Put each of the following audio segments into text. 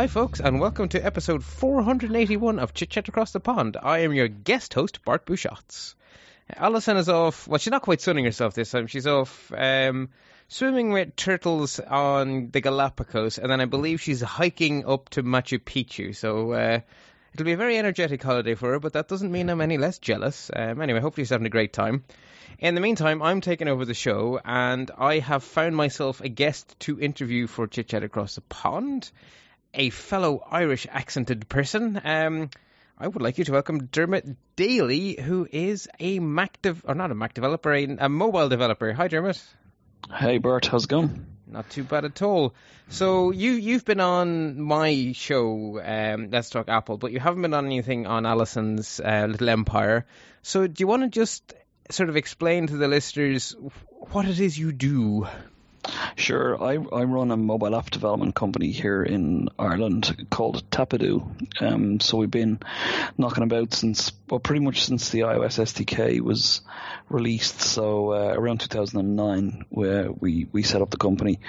Hi, folks, and welcome to episode 481 of Chit Chat Across the Pond. I am your guest host, Bart Busschots. Alison is off, well, she's not quite sunning herself this time. She's off um, swimming with turtles on the Galapagos, and then I believe she's hiking up to Machu Picchu. So uh, it'll be a very energetic holiday for her, but that doesn't mean I'm any less jealous. Um, anyway, hopefully she's having a great time. In the meantime, I'm taking over the show, and I have found myself a guest to interview for Chit Chat Across the Pond, a fellow Irish accented person. Um, I would like you to welcome Dermot Daly, who is a Mac, dev- or not a Mac developer, a, a mobile developer. Hi, Dermot. Hey Bert, how's it going? Not too bad at all. So you you've been on my show, um, Let's Talk Apple, but you haven't been on anything on Alison's uh, Little Empire. So do you want to just sort of explain to the listeners what it is you do? Sure, I, I run a mobile app development company here in Ireland called Tapadoo. Um, so we've been knocking about since, well, pretty much since the iOS SDK was released. So uh, around 2009, where we, we set up the company.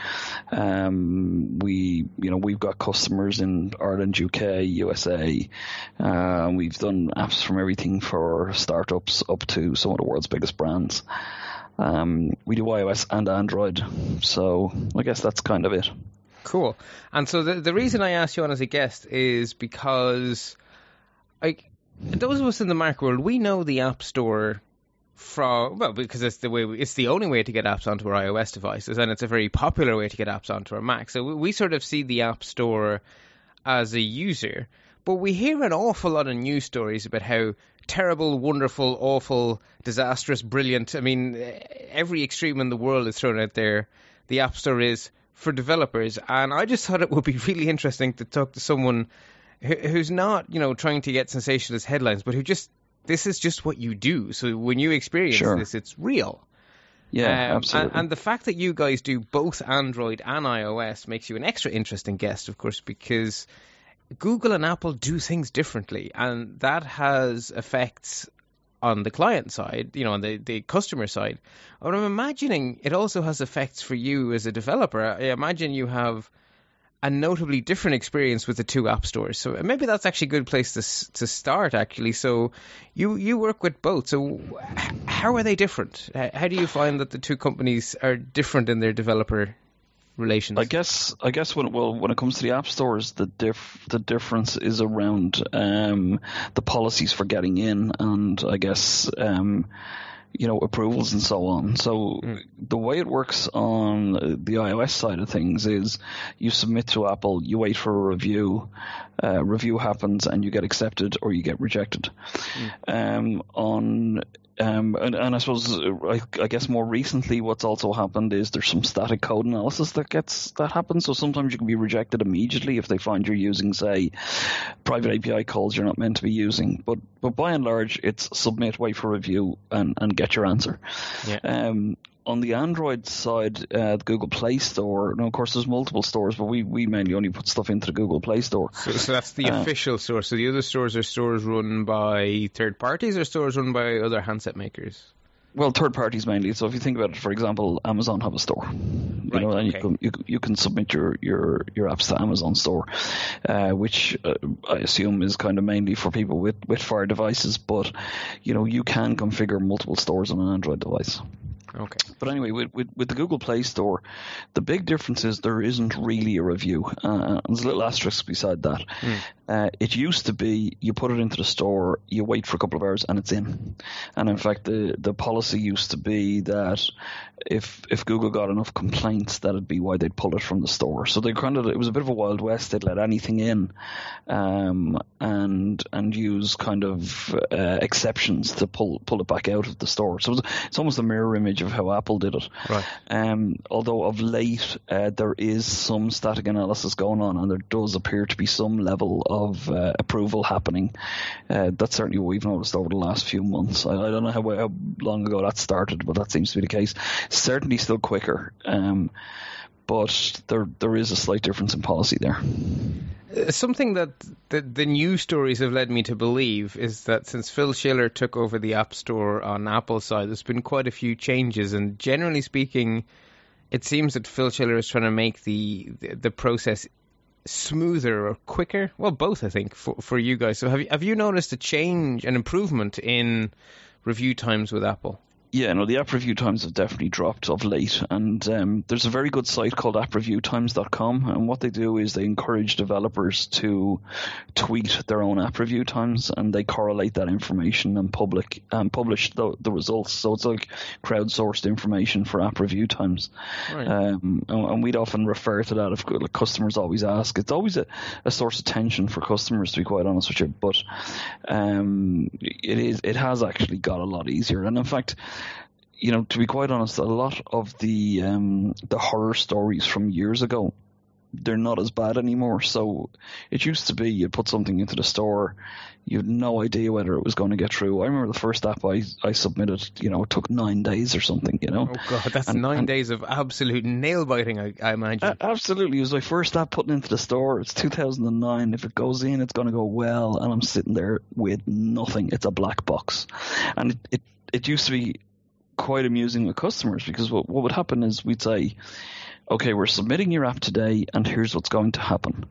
Um, we, you know, we've got customers in Ireland, UK, USA. Uh, we've done apps from everything for startups up to some of the world's biggest brands. Um, we do iOS and Android, so I guess that's kind of it. Cool. And so the the reason I asked you on as a guest is because, like, those of us in the Mac world, we know the App Store from well because it's the way we, it's the only way to get apps onto our iOS devices, and it's a very popular way to get apps onto our Mac. So we, we sort of see the App Store as a user. But we hear an awful lot of news stories about how terrible, wonderful, awful, disastrous, brilliant. I mean, every extreme in the world is thrown out there. The App Store is for developers, and I just thought it would be really interesting to talk to someone who, who's not, you know, trying to get sensationalist headlines, but who just this is just what you do. So when you experience Sure. this, it's real. Yeah, Um, absolutely. And, and the fact that you guys do both Android and iOS makes you an extra interesting guest, of course, because Google and Apple do things differently, and that has effects on the client side, you know, on the, the customer side. But I'm imagining it also has effects for you as a developer. I imagine you have a notably different experience with the two app stores. So maybe that's actually a good place to to start. Actually, so you you work with both. So how are they different? How do you find that the two companies are different in their developer relations? I guess I guess when well when it comes to the app stores, the diff the difference is around um, the policies for getting in, and I guess um, you know approvals and so on. So the way it works on the iOS side of things is you submit to Apple, you wait for a review, uh, review happens, and you get accepted or you get rejected. Um, on um, and, and I suppose I, I guess more recently, what's also happened is there's some static code analysis that gets that happens. So sometimes you can be rejected immediately if they find you're using, say, private API calls you're not meant to be using. But but by and large, it's submit, wait for review, and and get your answer. Yeah. Um, on the Android side, uh, the Google Play Store. Now, of course, there's multiple stores, but we, we mainly only put stuff into the Google Play Store. So, so that's the Uh, official store. So the other stores are stores run by third parties or stores run by other handset makers. Well, third parties mainly. So if you think about it, for example, Amazon have a store. You Right, know, and okay. you can you, you can submit your, your, your apps to Amazon store, uh, which uh, I assume is kind of mainly for people with, with Fire devices. But you know, you can configure multiple stores on an Android device. Okay. But anyway, with, with, with the Google Play Store, the big difference is there isn't really a review. Uh, there's a little asterisk beside that. Uh, it used to be you put it into the store, you wait for a couple of hours, and it's in. And in fact, the, the policy used to be that if if Google got enough complaints, that'd be why they'd pull it from the store. So they kind of it was a bit of a wild west. They'd let anything in, um, and and use kind of uh, exceptions to pull pull it back out of the store. So it's, it's almost a mirror image of how Apple did it. Right. Um, although of late uh, there is some static analysis going on, and there does appear to be some level of uh, approval happening. Uh, that's certainly what we've noticed over the last few months. I, I don't know how, how long ago that started, but that seems to be the case. Certainly still quicker. Um, but there there is a slight difference in policy there. Something that the, the news stories have led me to believe is that since Phil Schiller took over the App Store on Apple's side, there's been quite a few changes, and generally speaking, it seems that Phil Schiller is trying to make the the, the process smoother or quicker? Well, both, I think, for for you guys. So have you have you noticed a change, an improvement in review times with Apple? Yeah, no, the app review times have definitely dropped of late. And um, there's a very good site called appreviewtimes.com. And what they do is they encourage developers to tweet their own app review times and they correlate that information and public and publish the, the results. So it's like crowdsourced information for app review times. Right. Um, and, and, we'd often refer to that if like, customers always ask. It's always a, a source of tension for customers, to be quite honest with you. But um, it is it has actually got a lot easier. And in fact, you know, to be quite honest, a lot of the um, the horror stories from years ago, they're not as bad anymore. So it used to be you'd put something into the store, you had no idea whether it was going to get through. I remember the first app I, I submitted, you know, it took nine days or something, you know. Oh god, that's and, nine and, days of absolute nail biting, I, I imagine. absolutely, it was my first app putting into the store. It's 2009. If it goes in, it's going to go well, and I'm sitting there with nothing. It's a black box, and it, it it used to be quite amusing with customers because what, what would happen is we'd say, okay, we're submitting your app today and here's what's going to happen.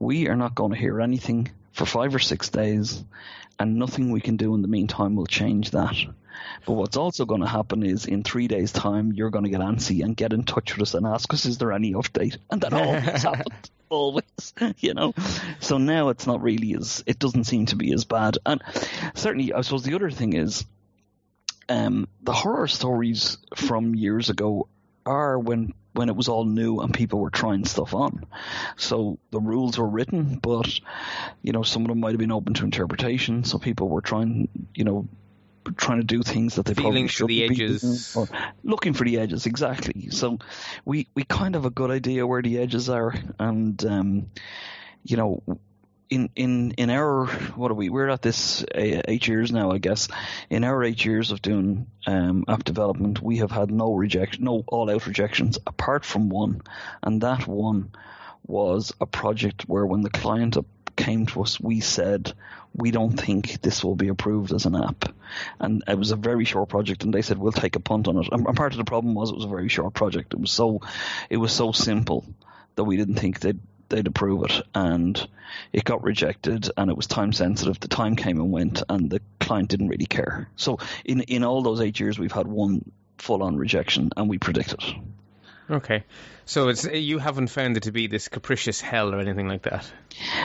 We are not going to hear anything for five or six days and nothing we can do in the meantime will change that. But what's also going to happen is in three days' time, you're going to get antsy and get in touch with us and ask us, is there any update? And that always happens. Always, you know. So now it's not really as, it doesn't seem to be as bad. And certainly, I suppose the other thing is, um, the horror stories from years ago are when when it was all new and people were trying stuff on. So the rules were written, but you know some of them might have been open to interpretation. So people were trying, you know, trying to do things that they Feeling probably should the edges, or looking for the edges exactly. So we we kind of have a good idea where the edges are, and um, you know in in in our what are we? We're at this eight years now, I guess. In our eight years of doing um, app development, we have had no rejection, no all out rejections, apart from one, and that one was a project where when the client came to us, we said we don't think this will be approved as an app, and it was a very short project, and they said we'll take a punt on it. And, part of the problem was it was a very short project. It was so it was so simple that we didn't think they'd they'd approve it, and it got rejected, and it was time sensitive. The time came and went, and the client didn't really care. So in in all those eight years, we've had one full on rejection, and we predicted. Okay, so it's you haven't found it to be this capricious hell or anything like that.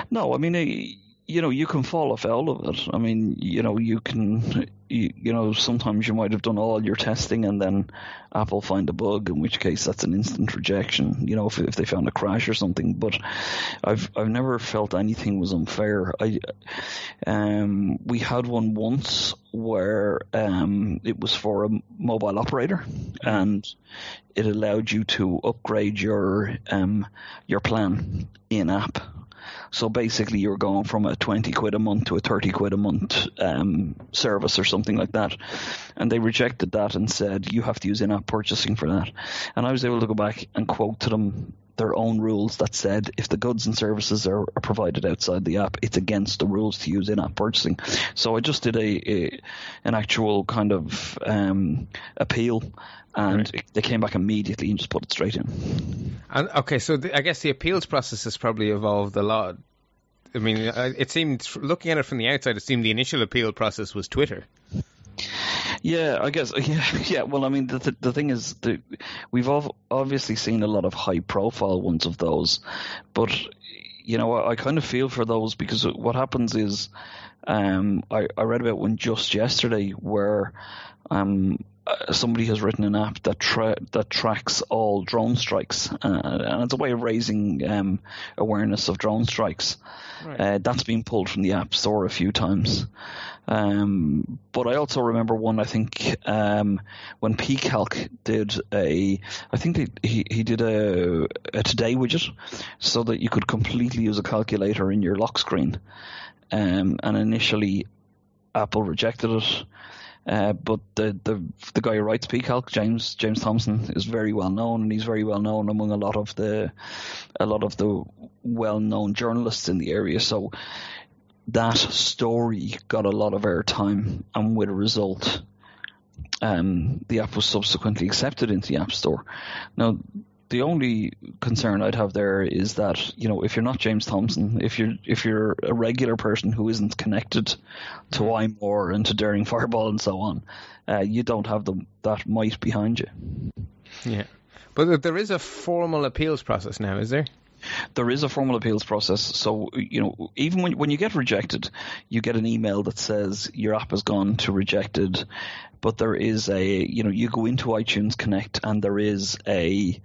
No, I mean uh, you know, you can fall afoul of it. I mean, you know, you can, you, you, know, sometimes you might have done all your testing and then Apple find a bug, in which case that's an instant rejection. You know, if if they found a crash or something. But I've I've never felt anything was unfair. I, um, we had one once where um, it was for a mobile operator and it allowed you to upgrade your um your plan in app so basically, you're going from a 20 quid a month to a 30 quid a month um, service or something like that. And they rejected that and said, you have to use in app purchasing for that. And I was able to go back and quote to them their own rules that said if the goods and services are, are provided outside the app, it's against the rules to use in-app purchasing. So I just did a, a an actual kind of um, appeal, and right. they came back immediately and just put it straight in. And, okay, so the, I guess the appeals process has probably evolved a lot. I mean, it seemed looking at it from the outside, it seemed the initial appeal process was Twitter. Yeah, I guess. Yeah, yeah. Well, I mean, the the, the thing is, the, we've obviously seen a lot of high profile ones of those, but you know, I, I kind of feel for those because what happens is, um, I I read about one just yesterday where, um, uh, somebody has written an app that tra- that tracks all drone strikes, uh, and it's a way of raising um, awareness of drone strikes. Right. Uh, that's been pulled from the App Store a few times. Um, but I also remember one. I think um, when pCalc did a, I think they, he he did a, a today widget, so that you could completely use a calculator in your lock screen. Um, and initially, Apple rejected it. Uh, but the, the the guy who writes pCalc, James James Thompson, is very well known, and he's very well known among a lot of the a lot of the well known journalists in the area. So that story got a lot of airtime, and with a result, um, the app was subsequently accepted into the App Store. Now, the only concern I'd have there is that you know if you're not James Thompson, if you're if you're a regular person who isn't connected to iMore and to Daring Fireball and so on, uh, you don't have the, that might behind you. Yeah, but there is a formal appeals process now, is there? There is a formal appeals process. So, you know, even when, when you get rejected, you get an email that says your app has gone to rejected, but there is a, you know, you go into iTunes Connect and there is a,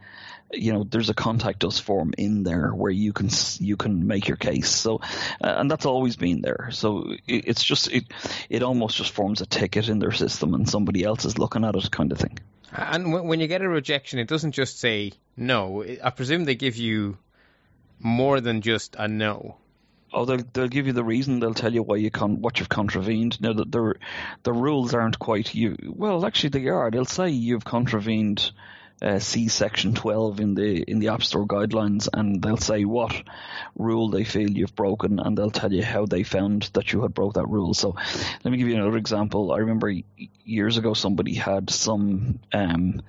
you know, there's a contact us form in there where you can you can make your case. So, uh, and that's always been there. So it, it's just it it almost just forms a ticket in their system, and somebody else is looking at it, kind of thing. And when you get a rejection, it doesn't just say no. I presume they give you more than just a no. Oh, they'll they'll give you the reason. They'll tell you why you con what you've contravened. Now, that the, the rules aren't quite you. Well, actually, they are. They'll say you've contravened uh, see section 12 in the in the App Store guidelines, and they'll say what rule they feel you've broken, and they'll tell you how they found that you had broke that rule. So, let me give you another example. I remember years ago somebody had some um,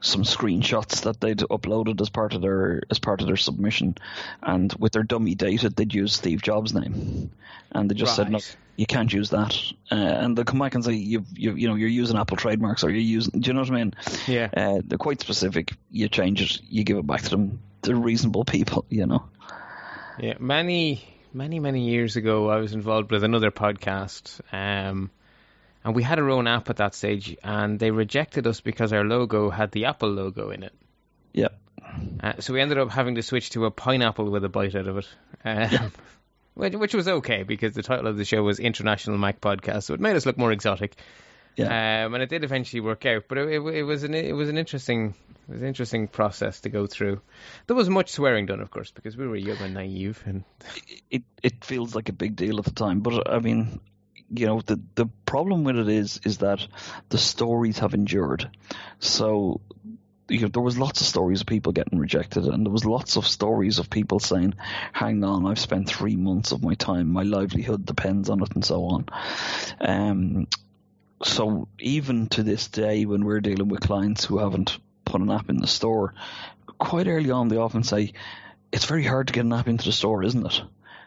some screenshots that they'd uploaded as part of their as part of their submission, and with their dummy data, they'd use Steve Jobs' name, and they just right. said no you can't use that. Uh, and they'll come back and say you you you know you're using Apple trademarks or you're using. Do you know what I mean? Yeah. Uh, they're quite specific. You change it, you give it back to them. They're reasonable people, you know. Yeah, many many many years ago, I was involved with another podcast, um, and we had our own app at that stage, and they rejected us because our logo had the Apple logo in it. Yeah. Uh, so we ended up having to switch to a pineapple with a bite out of it. Um, yeah which, which was okay because the title of the show was International Mac Podcast, so it made us look more exotic. Yeah. Um, and it did eventually work out, but it, it, it, was an it was an interesting it was an interesting process to go through. There was much swearing done, of course, because we were young and naive, and it it feels like a big deal at the time. But I mean, you know, the the problem with it is is that the stories have endured. So you know, there was lots of stories of people getting rejected, and there was lots of stories of people saying, "Hang on, I've spent three months of my time, my livelihood depends on it," and so on. Um, so even to this day, when we're dealing with clients who haven't put an app in the store, quite early on they often say, "It's very hard to get an app into the store, isn't it?"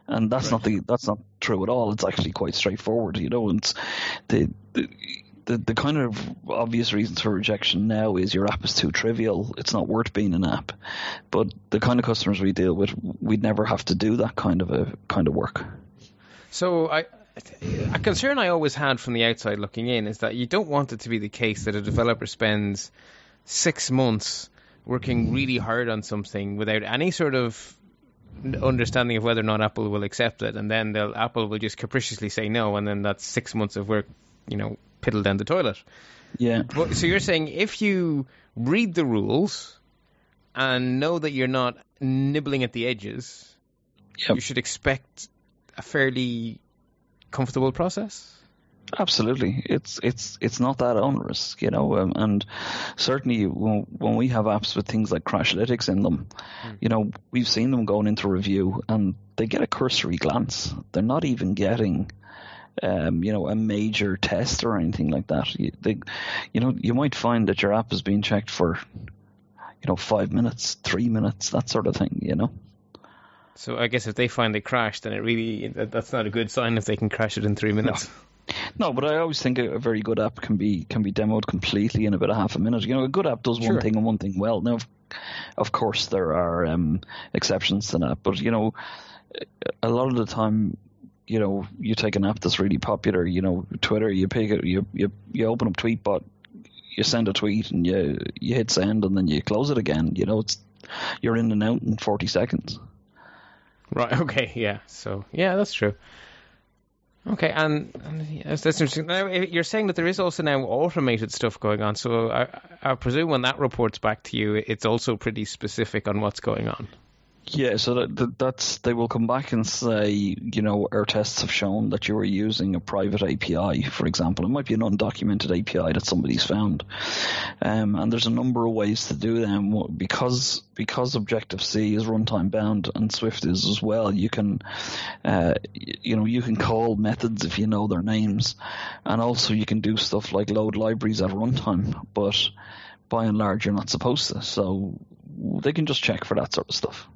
And that's right. not the that's not true at all. It's actually quite straightforward, you know. It's the, the the, the kind of obvious reasons for rejection now is your app is too trivial. It's not worth being an app. But the kind of customers we deal with, we'd never have to do that kind of a kind of work. So I, a concern I always had from the outside looking in is that you don't want it to be the case that a developer spends six months working really hard on something without any sort of understanding of whether or not Apple will accept it, and then Apple will just capriciously say no, and then that's six months of work, you know, piddle down the toilet. Yeah. So you're saying if you read the rules and know that you're not nibbling at the edges, yep. you should expect a fairly comfortable process. Absolutely, it's it's it's not that onerous, you know, um, and certainly when, when we have apps with things like Crashlytics in them, mm. you know, we've seen them going into review and they get a cursory glance. They're not even getting um, you know, a major test or anything like that. You, they, you know, you might find that your app is being checked for, you know, five minutes, three minutes, that sort of thing. You know. So I guess if they find they crashed, then it really that's not a good sign if they can crash it in three minutes. No. No, but I always think a, very good app can be can be demoed completely in about a half a minute. You know, a good app does one thing and one thing well. Now, of course, there are um, exceptions to that, but you know, a lot of the time you know, you take an app that's really popular, you know, Twitter, you pick it, you you you open up Tweetbot, you send a tweet and you you hit send and then you close it again. You know, it's you're in and out in forty seconds. Right. Okay. Yeah. So yeah, that's true. Okay, and, and yes, that's interesting. Now, eh, you're saying that there is also now automated stuff going on. So I, I presume when that reports back to you, it's also pretty specific on what's going on. Yeah, so that, that, that's they will come back and say, you know, our tests have shown that you were using a private API, for example. It might be an undocumented API that somebody's found, um, and there's a number of ways to do them because because Objective C is runtime bound and Swift is as well. You can, uh, you know, you can call methods if you know their names, and also you can do stuff like load libraries at runtime, but by and large, you're not supposed to. So they can just check for that sort of stuff.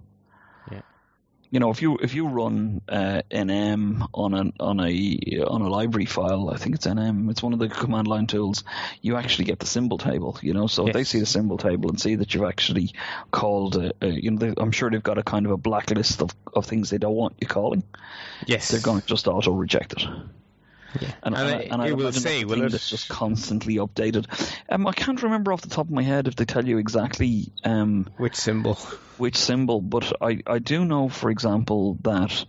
You know, if you if you run uh, nm on a on a on a library file, I think it's nm. It's one of the command line tools. You actually get the symbol table. You know, so if they see the symbol table and see that you've actually called, a, a, you know, they, I'm sure they've got a kind of a blacklist of of things they don't want you calling. Yes. They're going to just auto reject it. Yeah. And, And and, it- and I it will say, a will it? That's just constantly updated. Um, I can't remember off the top of my head if they tell you exactly um, Which symbol? which symbol, but I, I do know, for example, that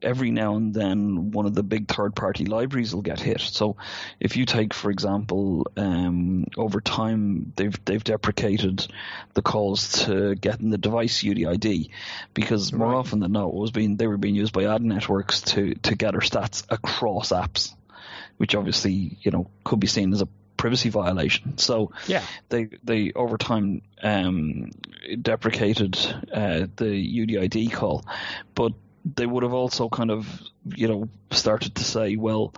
every now and then one of the big third party libraries will get hit. So if you take, for example, um, over time they've they've deprecated the calls to getting the device UDID because more Right. often than not it was being they were being used by ad networks to, to gather stats across apps, which obviously, you know, could be seen as a privacy violation. So Yeah. they they over time um, deprecated uh, the UDID call, but they would have also kind of you know started to say, well,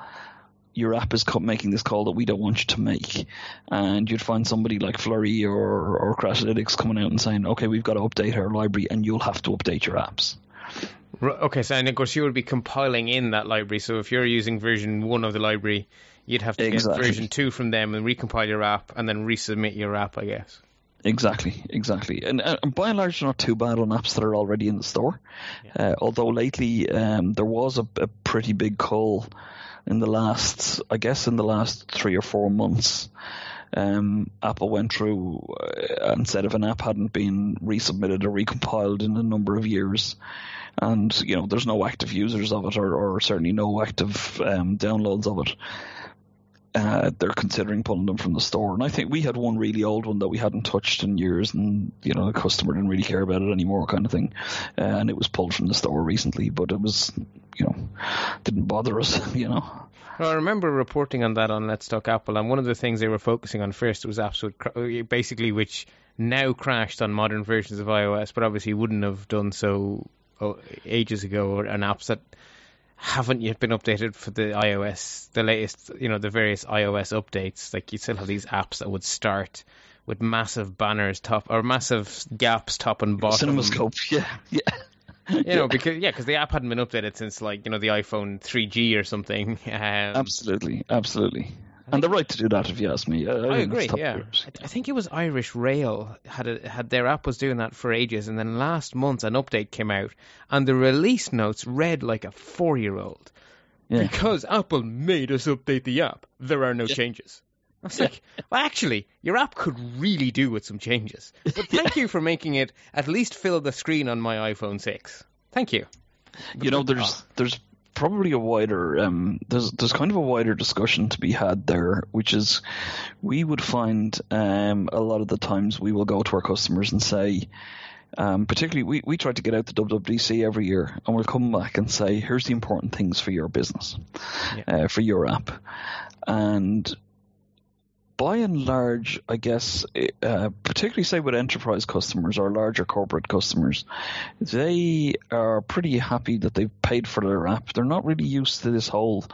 your app is making this call that we don't want you to make, and you'd find somebody like Flurry or or Crashlytics coming out and saying, okay, we've got to update our library, and you'll have to update your apps. Okay, so and of course you would be compiling in that library. So if you're using version one of the library, you'd have to Exactly. get version two from them and recompile your app and then resubmit your app, I guess. Exactly, exactly, and, uh, and by and large, they're not too bad on apps that are already in the store. Uh, although lately, um, there was a, a pretty big call in the last, I guess, in the last three or four months. Um, Apple went through uh, and said if an app hadn't been resubmitted or recompiled in a number of years, and you know, there's no active users of it, or, or certainly no active um, downloads of it uh, they're considering pulling them from the store. And I think we had one really old one that we hadn't touched in years, and you know the customer didn't really care about it anymore, kind of thing. Uh, and it was pulled from the store recently, but it was, you know, didn't bother us, you know. Well, I remember reporting on that on Let's Talk Apple, and one of the things they were focusing on first was with, cr- basically which now crashed on modern versions of iOS, but obviously wouldn't have done so oh, ages ago, or an apps that haven't yet been updated for the iOS, the latest, you know, the various iOS updates. Like you still have these apps that would start with massive banners top or massive gaps top and bottom. CinemaScope, yeah, yeah. You know, because yeah, because the app hadn't been updated since like you know the iPhone 3G or something. Um, absolutely, absolutely. And they're right to do that, if you ask me. Uh, I, I think agree. Yeah. I, I think it was Irish Rail had a, had their app was doing that for ages, and then last month an update came out, and the release notes read like a four year old Yeah. because Apple made us update the app. There are no changes. I was like, well, actually, your app could really do with some changes. But thank you for making it at least fill the screen on my iPhone 6. Thank you. you know there's there's probably a wider um there's there's kind of a wider discussion to be had there which is we would find um a lot of the times we will go to our customers and say um, particularly we, we try to get out the WWDC every year and we'll come back and say here's the important things for your business uh, for your app. And by and large, I guess, uh, particularly say with enterprise customers or larger corporate customers, they are pretty happy that they've paid for their app. They're not really used to this whole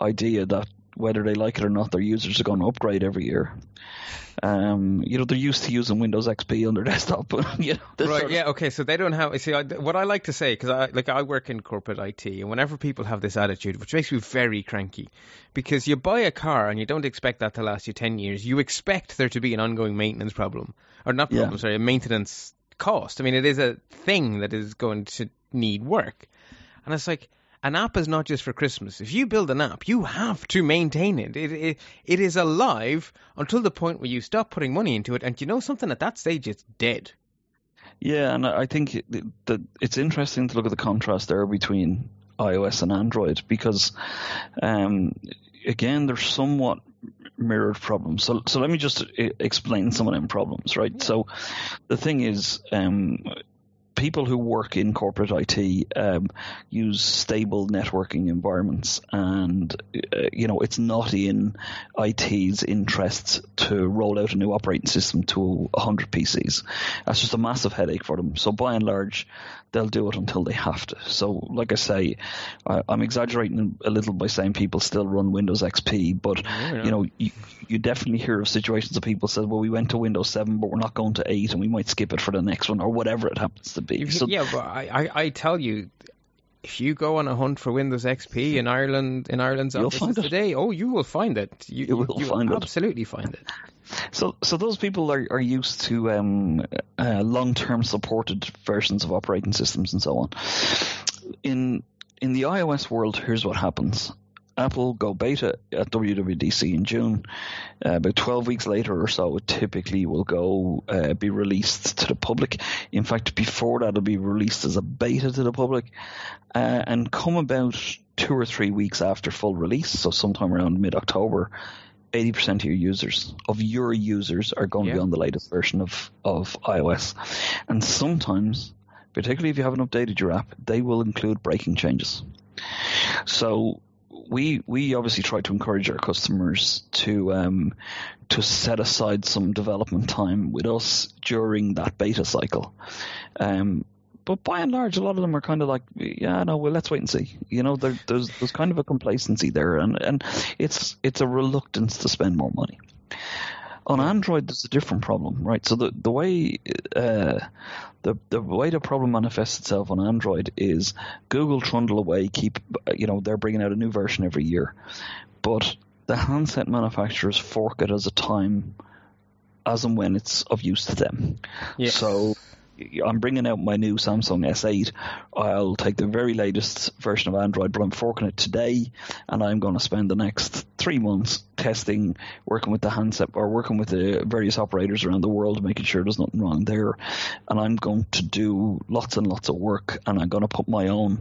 idea that whether they like it or not, their users are going to upgrade every year. Um, you know, they're used to using Windows XP on their desktop, but you know, Right. sort of- Yeah. Okay. So they don't have. See, I, what I like to say because I like I work in corporate IT, and whenever people have this attitude, which makes me very cranky, because you buy a car and you don't expect that to last you ten years. You expect there to be an ongoing maintenance problem, or not Yeah. problem, sorry, a maintenance cost. I mean, it is a thing that is going to need work, and it's like. An app is not just for Christmas. If you build an app, you have to maintain it. It, it. it is alive until the point where you stop putting money into it, and you know something at that stage, it's dead. Yeah, and I think that it's interesting to look at the contrast there between iOS and Android because, um, again, they're somewhat mirrored problems. So, so let me just explain some of them problems, right? So, the thing is, um, people who work in corporate IT um, use stable networking environments, and uh, you know it's not in IT's interests to roll out a new operating system to 100 PCs. That's just a massive headache for them. So by and large, they'll do it until they have to. So, like I say, I, am exaggerating a little by saying people still run Windows XP, but yeah. you know, you, you, definitely hear of situations of people said, "Well, we went to Windows 7, but we're not going to 8, and we might skip it for the next one, or whatever it happens to be." So, yeah, but I, I, I tell you, if you go on a hunt for Windows XP in Ireland in Ireland's You'll offices today, oh, you will find it. You, you will you find will it. Absolutely find it. So, so those people are, are used to um, uh, long-term supported versions of operating systems and so on. In in the iOS world, here's what happens. Apple go beta at WWDC in June. Uh, about 12 weeks later or so, it typically will go uh, be released to the public. In fact, before that, it'll be released as a beta to the public. Uh, and come about two or three weeks after full release, so sometime around mid October, 80% of your users, of your users, are going yeah. to be on the latest version of, of iOS. And sometimes, particularly if you haven't updated your app, they will include breaking changes. So we we obviously try to encourage our customers to um, to set aside some development time with us during that beta cycle. Um, but by and large, a lot of them are kind of like, yeah, no, well, let's wait and see. You know, there, there's there's kind of a complacency there, and and it's it's a reluctance to spend more money. On Android, there's a different problem, right? So the the way uh, the the way the problem manifests itself on Android is Google trundle away, keep you know they're bringing out a new version every year, but the handset manufacturers fork it as a time as and when it's of use to them. Yes. So I'm bringing out my new Samsung S8. I'll take the very latest version of Android, but I'm forking it today, and I'm going to spend the next three months testing, working with the handset or working with the various operators around the world, making sure there's nothing wrong there. And I'm going to do lots and lots of work, and I'm going to put my own.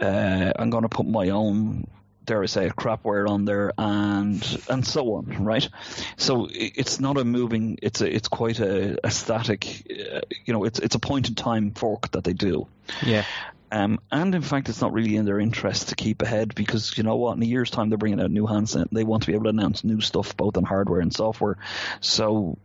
Uh, I'm going to put my own dare I say, crapware on there, and and so on, right? So it's not a moving; it's a it's quite a, a static, uh, you know, it's it's a point in time fork that they do. Yeah. Um, and in fact, it's not really in their interest to keep ahead because you know what? In a year's time, they're bringing out new handset. They want to be able to announce new stuff both on hardware and software. So,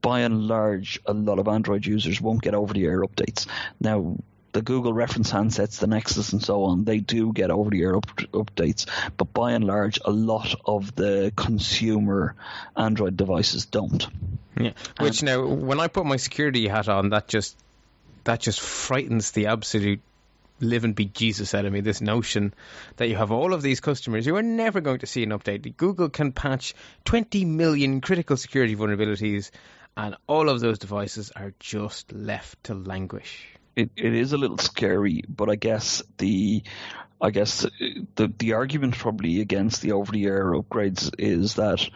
by and large, a lot of Android users won't get over-the-air updates. Now, the Google reference handsets, the Nexus, and so on, they do get over the air up, updates, but by and large, a lot of the consumer Android devices don't. Yeah, which um, now, when I put my security hat on, that just that just frightens the absolute live and be Jesus out of me. This notion that you have all of these customers who are never going to see an update. Google can patch 20 million critical security vulnerabilities, and all of those devices are just left to languish it, it is a little scary, but I guess the I guess the the argument probably against the over the air upgrades is that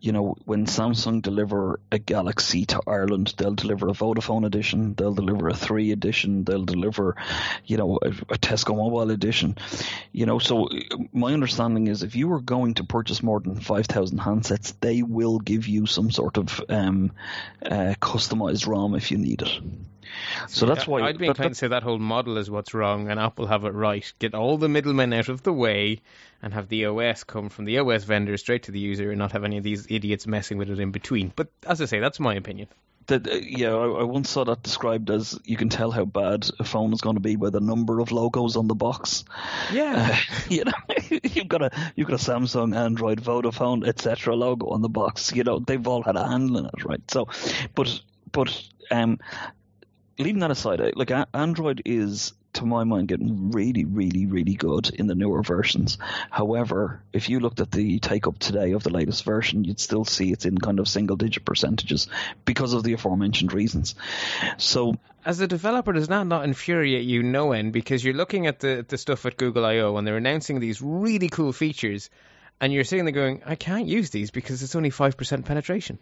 you know when Samsung deliver a Galaxy to Ireland, they'll deliver a Vodafone edition, they'll deliver a three edition, they'll deliver you know a, a Tesco Mobile edition. You know, so my understanding is if you were going to purchase more than five thousand handsets, they will give you some sort of um, uh, customized ROM if you need it. So that's why I'd be inclined to say that whole model is what's wrong, and Apple have it right. Get all the middlemen out of the way, and have the OS come from the OS vendor straight to the user, and not have any of these idiots messing with it in between. But as I say, that's my opinion. That, uh, yeah, I, I, once saw that described as you can tell how bad a phone is going to be by the number of logos on the box. Yeah, uh, you know, you've got a you've got a Samsung, Android, Vodafone, etc. logo on the box. You know, they've all had a handle in it, right? So, but but um, leaving that aside, like Android is to my mind getting really, really, really good in the newer versions. However, if you looked at the take up today of the latest version, you'd still see it's in kind of single digit percentages because of the aforementioned reasons. So as a developer, does that not infuriate you no end because you're looking at the the stuff at Google I/O and they're announcing these really cool features, and you're sitting there going, I can't use these because it's only five percent penetration.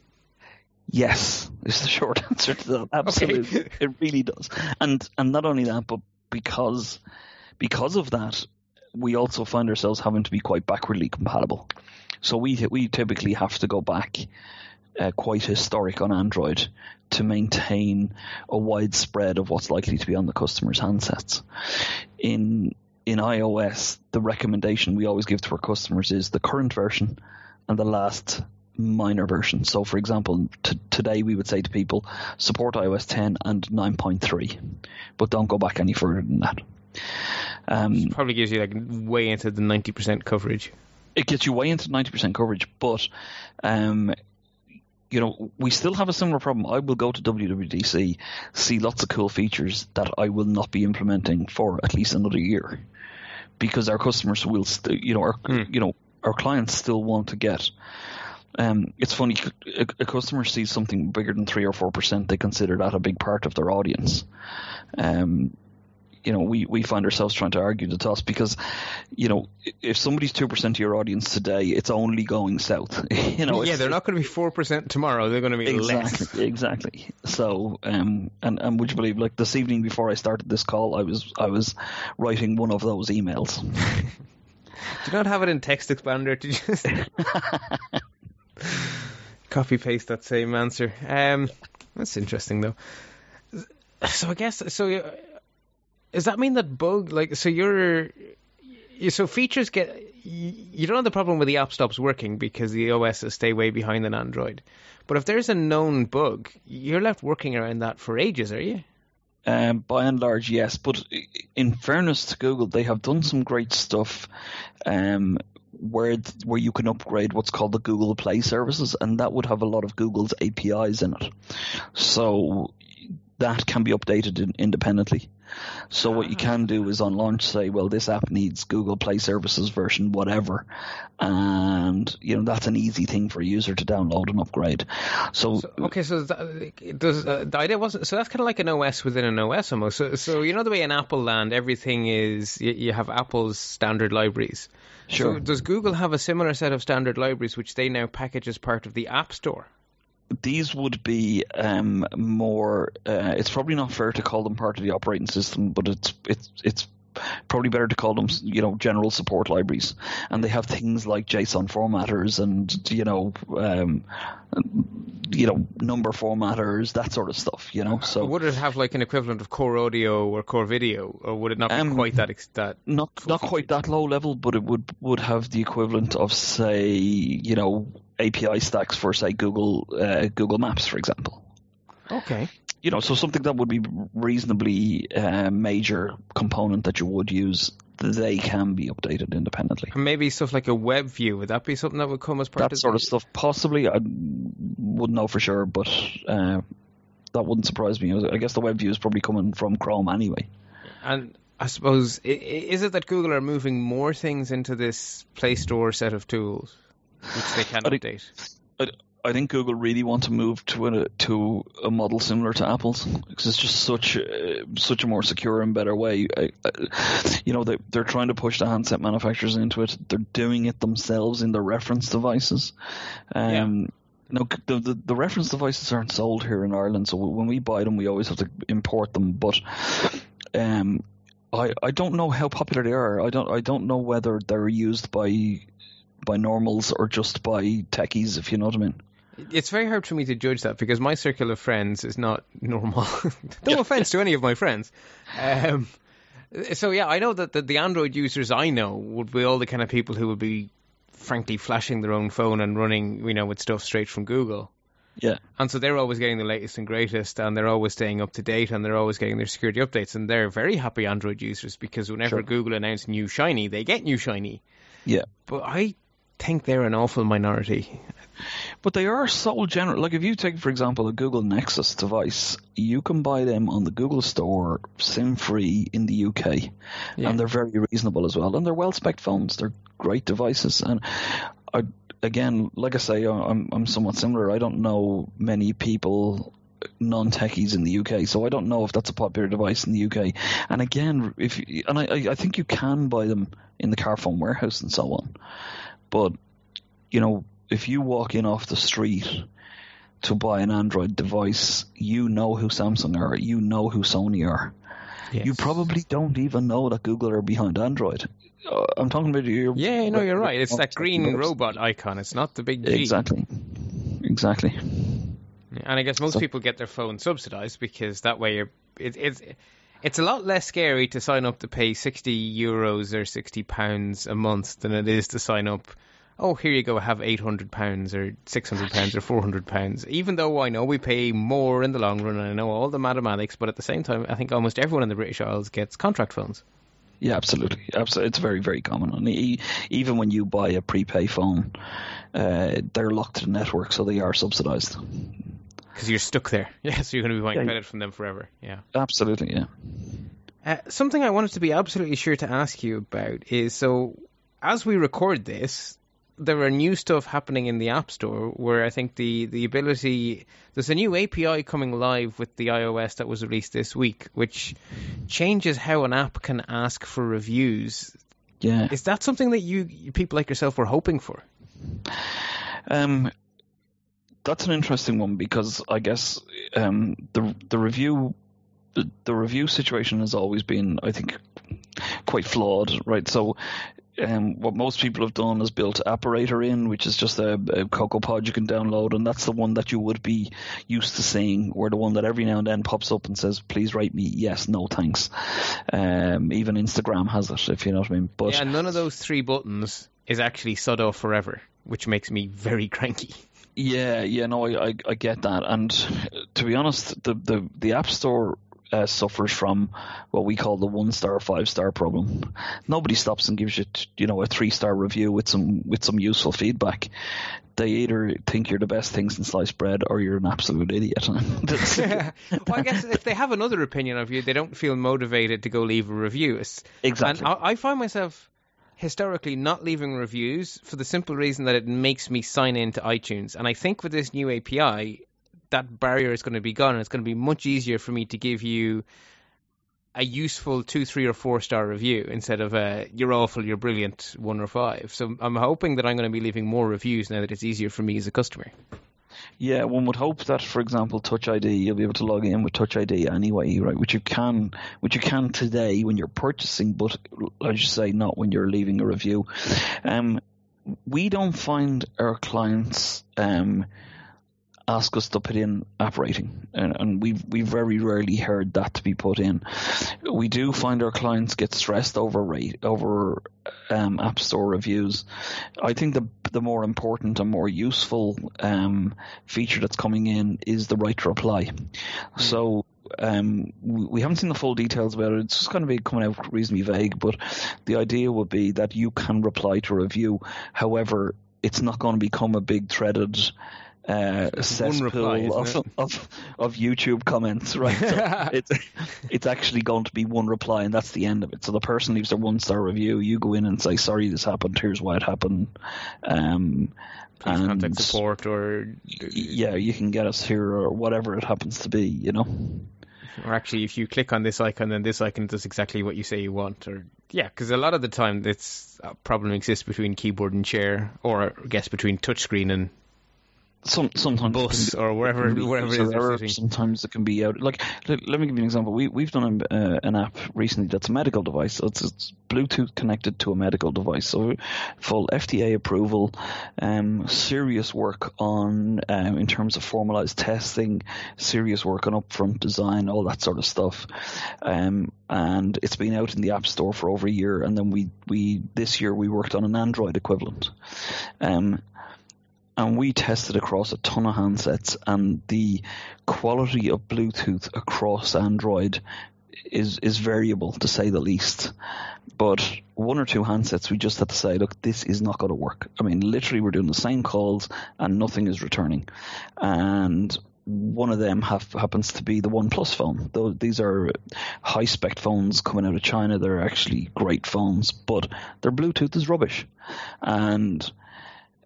Yes, is the short answer to that. Absolutely, okay. it really does. And and not only that, but because because of that, we also find ourselves having to be quite backwardly compatible. So we we typically have to go back uh, quite historic on Android to maintain a wide spread of what's likely to be on the customer's handsets. In in iOS, the recommendation we always give to our customers is the current version and the last minor version. So, for example, t- today we would say to people, support iOS 10 and 9.3, but don't go back any further than that. Um, probably gives you like way into the 90% coverage. It gets you way into 90% coverage, but um, you know, we still have a similar problem. I will go to WWDC, see lots of cool features that I will not be implementing for at least another year, because our customers will, st- you know, our mm. you know, our clients still want to get. Um, it's funny, a, a, customer sees something bigger than three or four percent, they consider that a big part of their audience. Um, you know, we, we find ourselves trying to argue the toss because, you know, if somebody's 2% of your audience today, it's only going south. you know, yeah, they're not going to be 4% tomorrow. They're going to be exactly, less. Exactly. So, um, and, and would you believe, like this evening before I started this call, I was, I was writing one of those emails. Do you not have it in text expander to just copy paste that same answer? Um, that's interesting though. So I guess so does that mean that bug like so you're so features get you don't have the problem with the app stops working because the OS stay way behind than Android. But if there's a known bug, you're left working around that for ages, are you? Um, by and large, yes. But in fairness to Google, they have done some great stuff um, where where you can upgrade what's called the Google Play services, and that would have a lot of Google's APIs in it. So that can be updated in, independently. So what you can do is on launch say, well, this app needs Google Play Services version whatever, and you know that's an easy thing for a user to download and upgrade. So, so okay, so that, does uh, the idea wasn't so that's kind of like an OS within an OS almost. So, so you know the way in Apple Land everything is you, you have Apple's standard libraries. Sure. So does Google have a similar set of standard libraries which they now package as part of the App Store? these would be um, more. Uh, it's probably not fair to call them part of the operating system, but it's it's it's probably better to call them you know general support libraries and they have things like json formatters and you know um, you know number formatters that sort of stuff you know so would it have like an equivalent of core audio or core video or would it not be um, quite that ex- that not not quite that low level but it would would have the equivalent of say you know API stacks for say Google uh, Google Maps, for example. Okay. You know, so something that would be reasonably uh, major component that you would use, they can be updated independently. Maybe stuff like a web view would that be something that would come as part of that of sort of stuff? Possibly, I wouldn't know for sure, but uh, that wouldn't surprise me. I guess the web view is probably coming from Chrome anyway. And I suppose is it that Google are moving more things into this Play Store set of tools? which they can update. I, I, think Google really want to move to a to a model similar to Apple's because it's just such a, such a more secure and better way. I, I, you know, they they're trying to push the handset manufacturers into it. They're doing it themselves in their reference devices. Um, yeah. No, the, the, the reference devices aren't sold here in Ireland, so when we buy them, we always have to import them. But um, I I don't know how popular they are. I don't I don't know whether they're used by by normals or just by techies, if you know what I mean. It's very hard for me to judge that because my circle of friends is not normal. no offense to any of my friends. Um, so yeah, I know that the, the Android users I know would be all the kind of people who would be, frankly, flashing their own phone and running, you know, with stuff straight from Google. Yeah. And so they're always getting the latest and greatest, and they're always staying up to date, and they're always getting their security updates, and they're very happy Android users because whenever sure. Google announces new shiny, they get new shiny. Yeah. But I think they're an awful minority. But they are so general. Like if you take, for example, a Google Nexus device, you can buy them on the Google Store, SIM free in the UK, yeah. and they're very reasonable as well. And they're well spec phones. They're great devices. And I, again, like I say, I'm I'm somewhat similar. I don't know many people non techies in the UK, so I don't know if that's a popular device in the UK. And again, if and I I think you can buy them in the Carphone warehouse and so on. But you know, if you walk in off the street to buy an Android device, you know who Samsung are, you know who Sony are. Yes. You probably don't even know that Google are behind Android. Uh, I'm talking about you. Yeah, no, you're right. It's that green robot icon. It's not the big G. Exactly. exactly. And I guess most So- people get their phone subsidized because that way you're it, it's it's a lot less scary to sign up to pay sixty euros or sixty pounds a month than it is to sign up. Oh, here you go, have eight hundred pounds or six hundred pounds or four hundred pounds. Even though I know we pay more in the long run, and I know all the mathematics, but at the same time, I think almost everyone in the British Isles gets contract phones. Yeah, absolutely. Absolutely. It's very, very common. And even when you buy a prepay phone, uh, they're locked to the network, so they are subsidized. Because you're stuck there. Yeah, so you're going to be buying Yeah. credit from them forever. Yeah. Absolutely, yeah. Uh, something I wanted to be absolutely sure to ask you about is so, as we record this, there are new stuff happening in the App Store where I think the, the ability there's a new API coming live with the iOS that was released this week, which changes how an app can ask for reviews. Yeah. Is that something that you people like yourself were hoping for? Um, that's an interesting one because I guess um, the the review the, the review situation has always been, I think, quite flawed, right? So. Um, what most people have done is built Appirater in, which is just a, a CocoaPod you can download, and that's the one that you would be used to seeing, or the one that every now and then pops up and says, "Please write me yes, no, thanks." Um, even Instagram has it, if you know what I mean. But yeah, none of those three buttons is actually Sudo forever, which makes me very cranky. Yeah, yeah, no, I, I, I get that, and to be honest, the the, the App Store uh, suffers from what we call the one star, five star problem. Nobody stops and gives you, you know, a three star review with some with some useful feedback. They either think you're the best thing since sliced bread, or you're an absolute idiot. Well, I guess if they have another opinion of you, they don't feel motivated to go leave a review. Exactly. And I, I find myself historically not leaving reviews for the simple reason that it makes me sign in to iTunes. And I think with this new API, that barrier is going to be gone. And it's going to be much easier for me to give you a useful two, three, or four star review instead of a you're awful, you're brilliant one or five. So I'm hoping that I'm going to be leaving more reviews now that it's easier for me as a customer. Yeah, one would hope that, for example, Touch ID, you'll be able to log in with Touch ID anyway, right? Which you can, which you can today when you're purchasing, but I should say not when you're leaving a review. Um, we don't find our clients um, ask us to put in app rating, and, and we've we very rarely heard that to be put in. We do find our clients get stressed over rate over um, app store reviews. I think the the more important and more useful um, feature that's coming in is the right to reply. So um, we, we haven't seen the full details about it. It's just going to be coming out reasonably vague, but the idea would be that you can reply to a review. However, it's not going to become a big threaded uh, cesspool reply, of, of of YouTube comments, right? So it's it's actually going to be one reply, and that's the end of it. So the person leaves their one star review. You go in and say, "Sorry, this happened. Here's why it happened." Um, Please and contact support or yeah, you can get us here or whatever it happens to be. You know. or actually if you click on this icon then this icon does exactly what you say you want or yeah because a lot of the time this uh, problem exists between keyboard and chair or I guess between touchscreen and Some sometimes it bus can be- or wherever be wherever it is error. Sometimes it can be out. Like, let, let me give you an example. We we've done a, uh, an app recently that's a medical device. So it's, it's Bluetooth connected to a medical device. So full FDA approval, um, serious work on um, in terms of formalized testing, serious work on upfront design, all that sort of stuff. Um, and it's been out in the App Store for over a year. And then we we this year we worked on an Android equivalent. Um, and we tested across a ton of handsets and the quality of Bluetooth across Android is is variable to say the least. But one or two handsets we just had to say, look, this is not going to work. I mean, literally we're doing the same calls and nothing is returning. And one of them have, happens to be the OnePlus phone. Though these are high spec phones coming out of China. They're actually great phones, but their Bluetooth is rubbish. And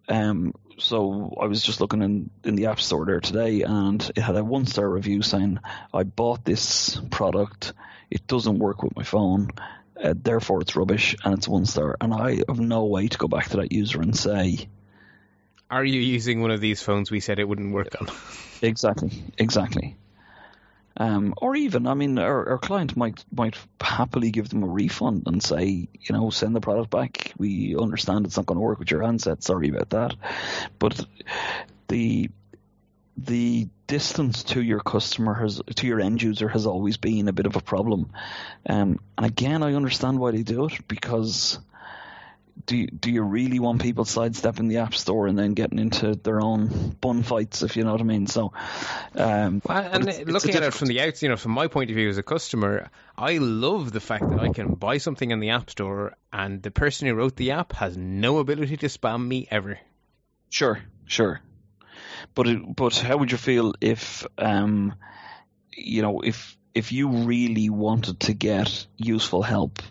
um, so I was just looking in, in the App Store there today, and it had a one star review saying, "I bought this product. It doesn't work with my phone, uh, therefore it's rubbish, and it's one star." And I have no way to go back to that user and say, Are you using one of these phones we said it wouldn't work on? Exactly, exactly. Um, or even, I mean, our, our client might might happily give them a refund and say, you know, send the product back. We understand it's not going to work with your handset. Sorry about that. But the the distance to your customer has to your end user has always been a bit of a problem. Um, and again, I understand why they do it because do you, do you really want people sidestepping the app store and then getting into their own bun fights, if you know what I mean? So, um, well, and it's, looking it's at it from the outside, you know, from my point of view as a customer, I love the fact that I can buy something in the app store and the person who wrote the app has no ability to spam me ever. Sure, sure. But it, but how would you feel if, um, you know, if if you really wanted to get useful help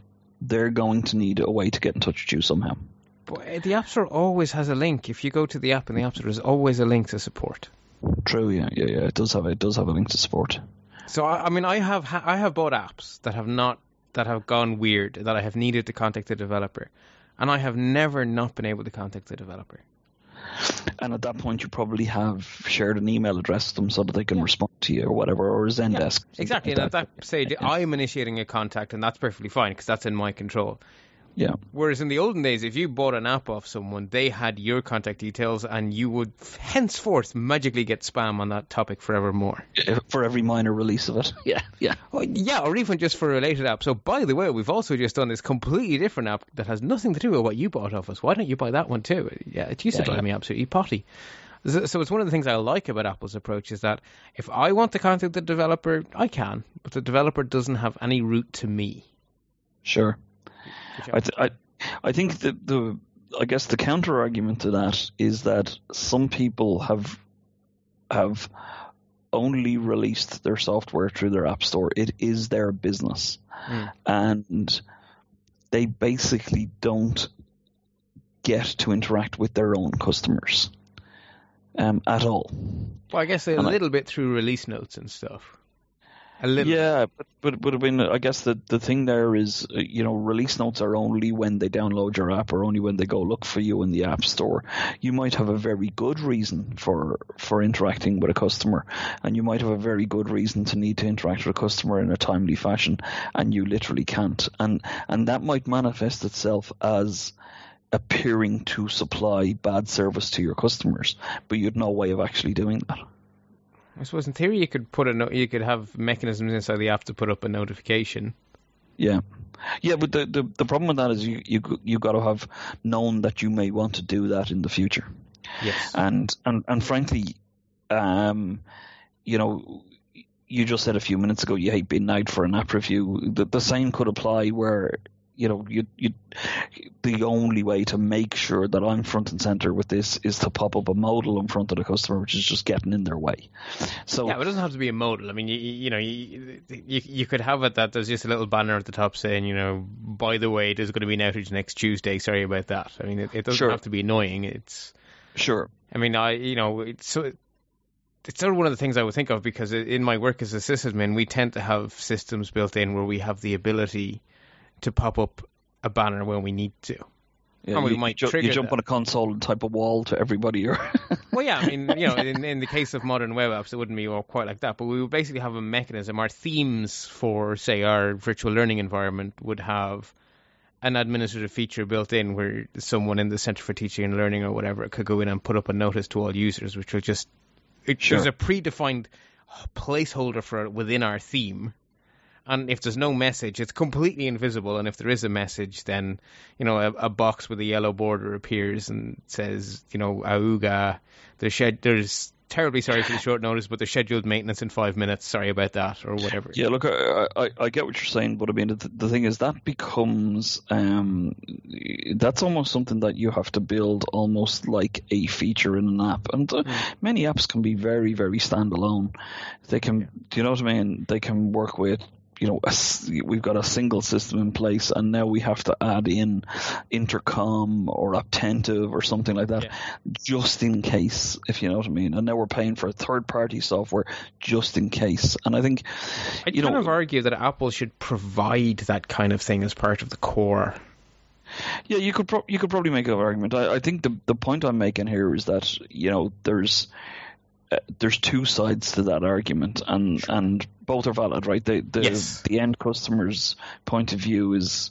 they're going to need a way to get in touch with you somehow. But the App Store always has a link. If you go to the app in the App Store, there's always a link to support. True, yeah, yeah, yeah. It does have it does have a link to support. So I, I mean, I have I have bought apps that have not that have gone weird that I have needed to contact the developer, and I have never not been able to contact the developer. And at that point, you probably have shared an email address with them so that they can yeah. respond to you or whatever, or Zendesk. Yeah, exactly. Like and at that stage, yeah. I'm initiating a contact, and that's perfectly fine because that's in my control. Yeah. Whereas in the olden days, if you bought an app off someone, they had your contact details, and you would henceforth magically get spam on that topic forevermore. For every minor release of it. Yeah, yeah. Well, yeah, or even just for a related app. So, by the way, we've also just done this completely different app that has nothing to do with what you bought off us. Why don't you buy that one too? Yeah, it used yeah, to drive yeah. me absolutely potty. So it's one of the things I like about Apple's approach is that if I want to contact the developer, I can, but the developer doesn't have any route to me. Sure. I, th- I, I think that the I guess the counter argument to that is that some people have have only released their software through their app store. It is their business, mm. and they basically don't get to interact with their own customers um, at all. Well, I guess a and little I, bit through release notes and stuff. A little. Yeah, but but but I mean, I guess the the thing there is, uh, you know, release notes are only when they download your app, or only when they go look for you in the app store. You might have a very good reason for for interacting with a customer, and you might have a very good reason to need to interact with a customer in a timely fashion, and you literally can't. And and that might manifest itself as appearing to supply bad service to your customers, but you'd no way of actually doing that. I suppose in theory you could put a no- you could have mechanisms inside the app to put up a notification. Yeah, yeah, but the the, the problem with that is you you you got to have known that you may want to do that in the future. Yes, and and and frankly, um, you know, you just said a few minutes ago you hate being nagged for an app review. The, the same could apply where you know, you you the only way to make sure that I'm front and center with this is to pop up a modal in front of the customer, which is just getting in their way. So yeah, it doesn't have to be a modal. I mean, you, you know, you, you you could have it that there's just a little banner at the top saying, you know, by the way, there's going to be an outage next Tuesday. Sorry about that. I mean, it, it doesn't sure. have to be annoying. It's sure. I mean, I you know, it's so it's sort of one of the things I would think of because in my work as a sysadmin, we tend to have systems built in where we have the ability to pop up a banner when we need to. Yeah, and we you, might ju- you jump that. on a console and type a wall to everybody. Or well, yeah, I mean, you know, in, in the case of modern web apps, it wouldn't be all quite like that, but we would basically have a mechanism. Our themes for, say, our virtual learning environment would have an administrative feature built in where someone in the Center for Teaching and Learning or whatever could go in and put up a notice to all users, which will just it, sure. there's a predefined placeholder for within our theme and if there's no message, it's completely invisible. And if there is a message, then you know a, a box with a yellow border appears and says, you know, Auga, there's shed, there's terribly sorry for the short notice, but there's scheduled maintenance in five minutes. Sorry about that, or whatever. Yeah, look, I, I, I get what you're saying, but I mean, the, the thing is that becomes um, that's almost something that you have to build almost like a feature in an app, and uh, mm. many apps can be very, very standalone. They can, do you know what I mean? They can work with you know, a, we've got a single system in place, and now we have to add in intercom or Apptentive or something like that, yeah. just in case, if you know what I mean. And now we're paying for third-party software just in case. And I think, I you kind know, of argue that Apple should provide that kind of thing as part of the core. Yeah, you could pro- you could probably make an argument. I, I think the the point I'm making here is that you know there's uh, there's two sides to that argument, and and both are valid, right? The the, Yes. the end customer's point of view is,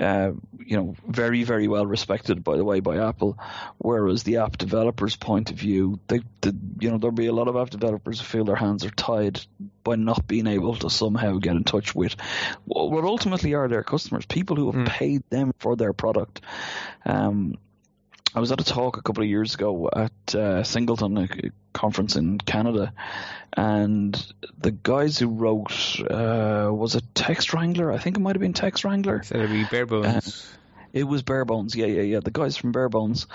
uh, you know, very very well respected by the way by Apple, whereas the app developer's point of view, they, the, you know, there'll be a lot of app developers who feel their hands are tied by not being able to somehow get in touch with what ultimately are their customers, people who have paid them for their product. Um, I was at a talk a couple of years ago at uh, Singleton, a a conference in Canada, and the guys who wrote uh, was it TextWrangler? I think it might have been TextWrangler. So it'd be bare bones. It was Bare Bones, yeah, yeah, yeah. The guys from Bare Bones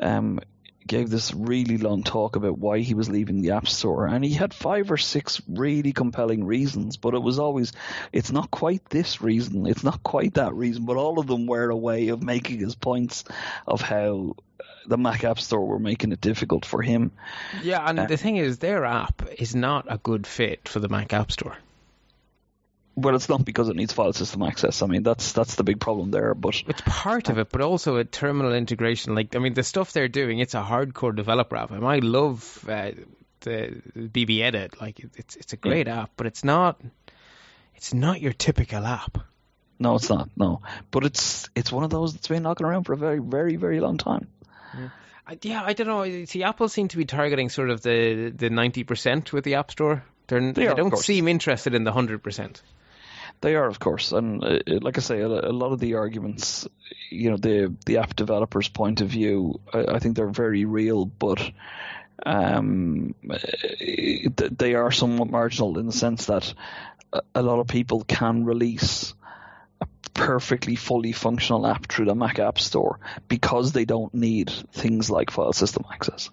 um, gave this really long talk about why he was leaving the App Store, and he had five or six really compelling reasons. But it was always, it's not quite this reason, it's not quite that reason, but all of them were a way of making his points of how the Mac App Store were making it difficult for him. yeah, and uh, the thing is, their app is not a good fit for the Mac App Store. Well, it's not because it needs file system access. I mean, that's that's the big problem there. But It's part of it, but also a terminal integration. Like, I mean, the stuff they're doing, it's a hardcore developer app. And I love uh, the BBEdit. Like, it's it's a great app, but it's not it's not your typical app. no, it's not. No, but it's it's one of those that's been knocking around for a very, very, very long time. I, yeah, I don't know. See, Apple seem to be targeting sort of the the ninety percent with the App Store. They're, they are, of don't seem interested in the hundred percent. They are, of course, and uh, like I say, a, a lot of the arguments, you know, the the app developer's point of view, I, I think they're very real, but um, eh, they are somewhat marginal in the sense that a, a lot of people can release a perfectly fully functional app through the Mac App Store because they don't need things like file system access.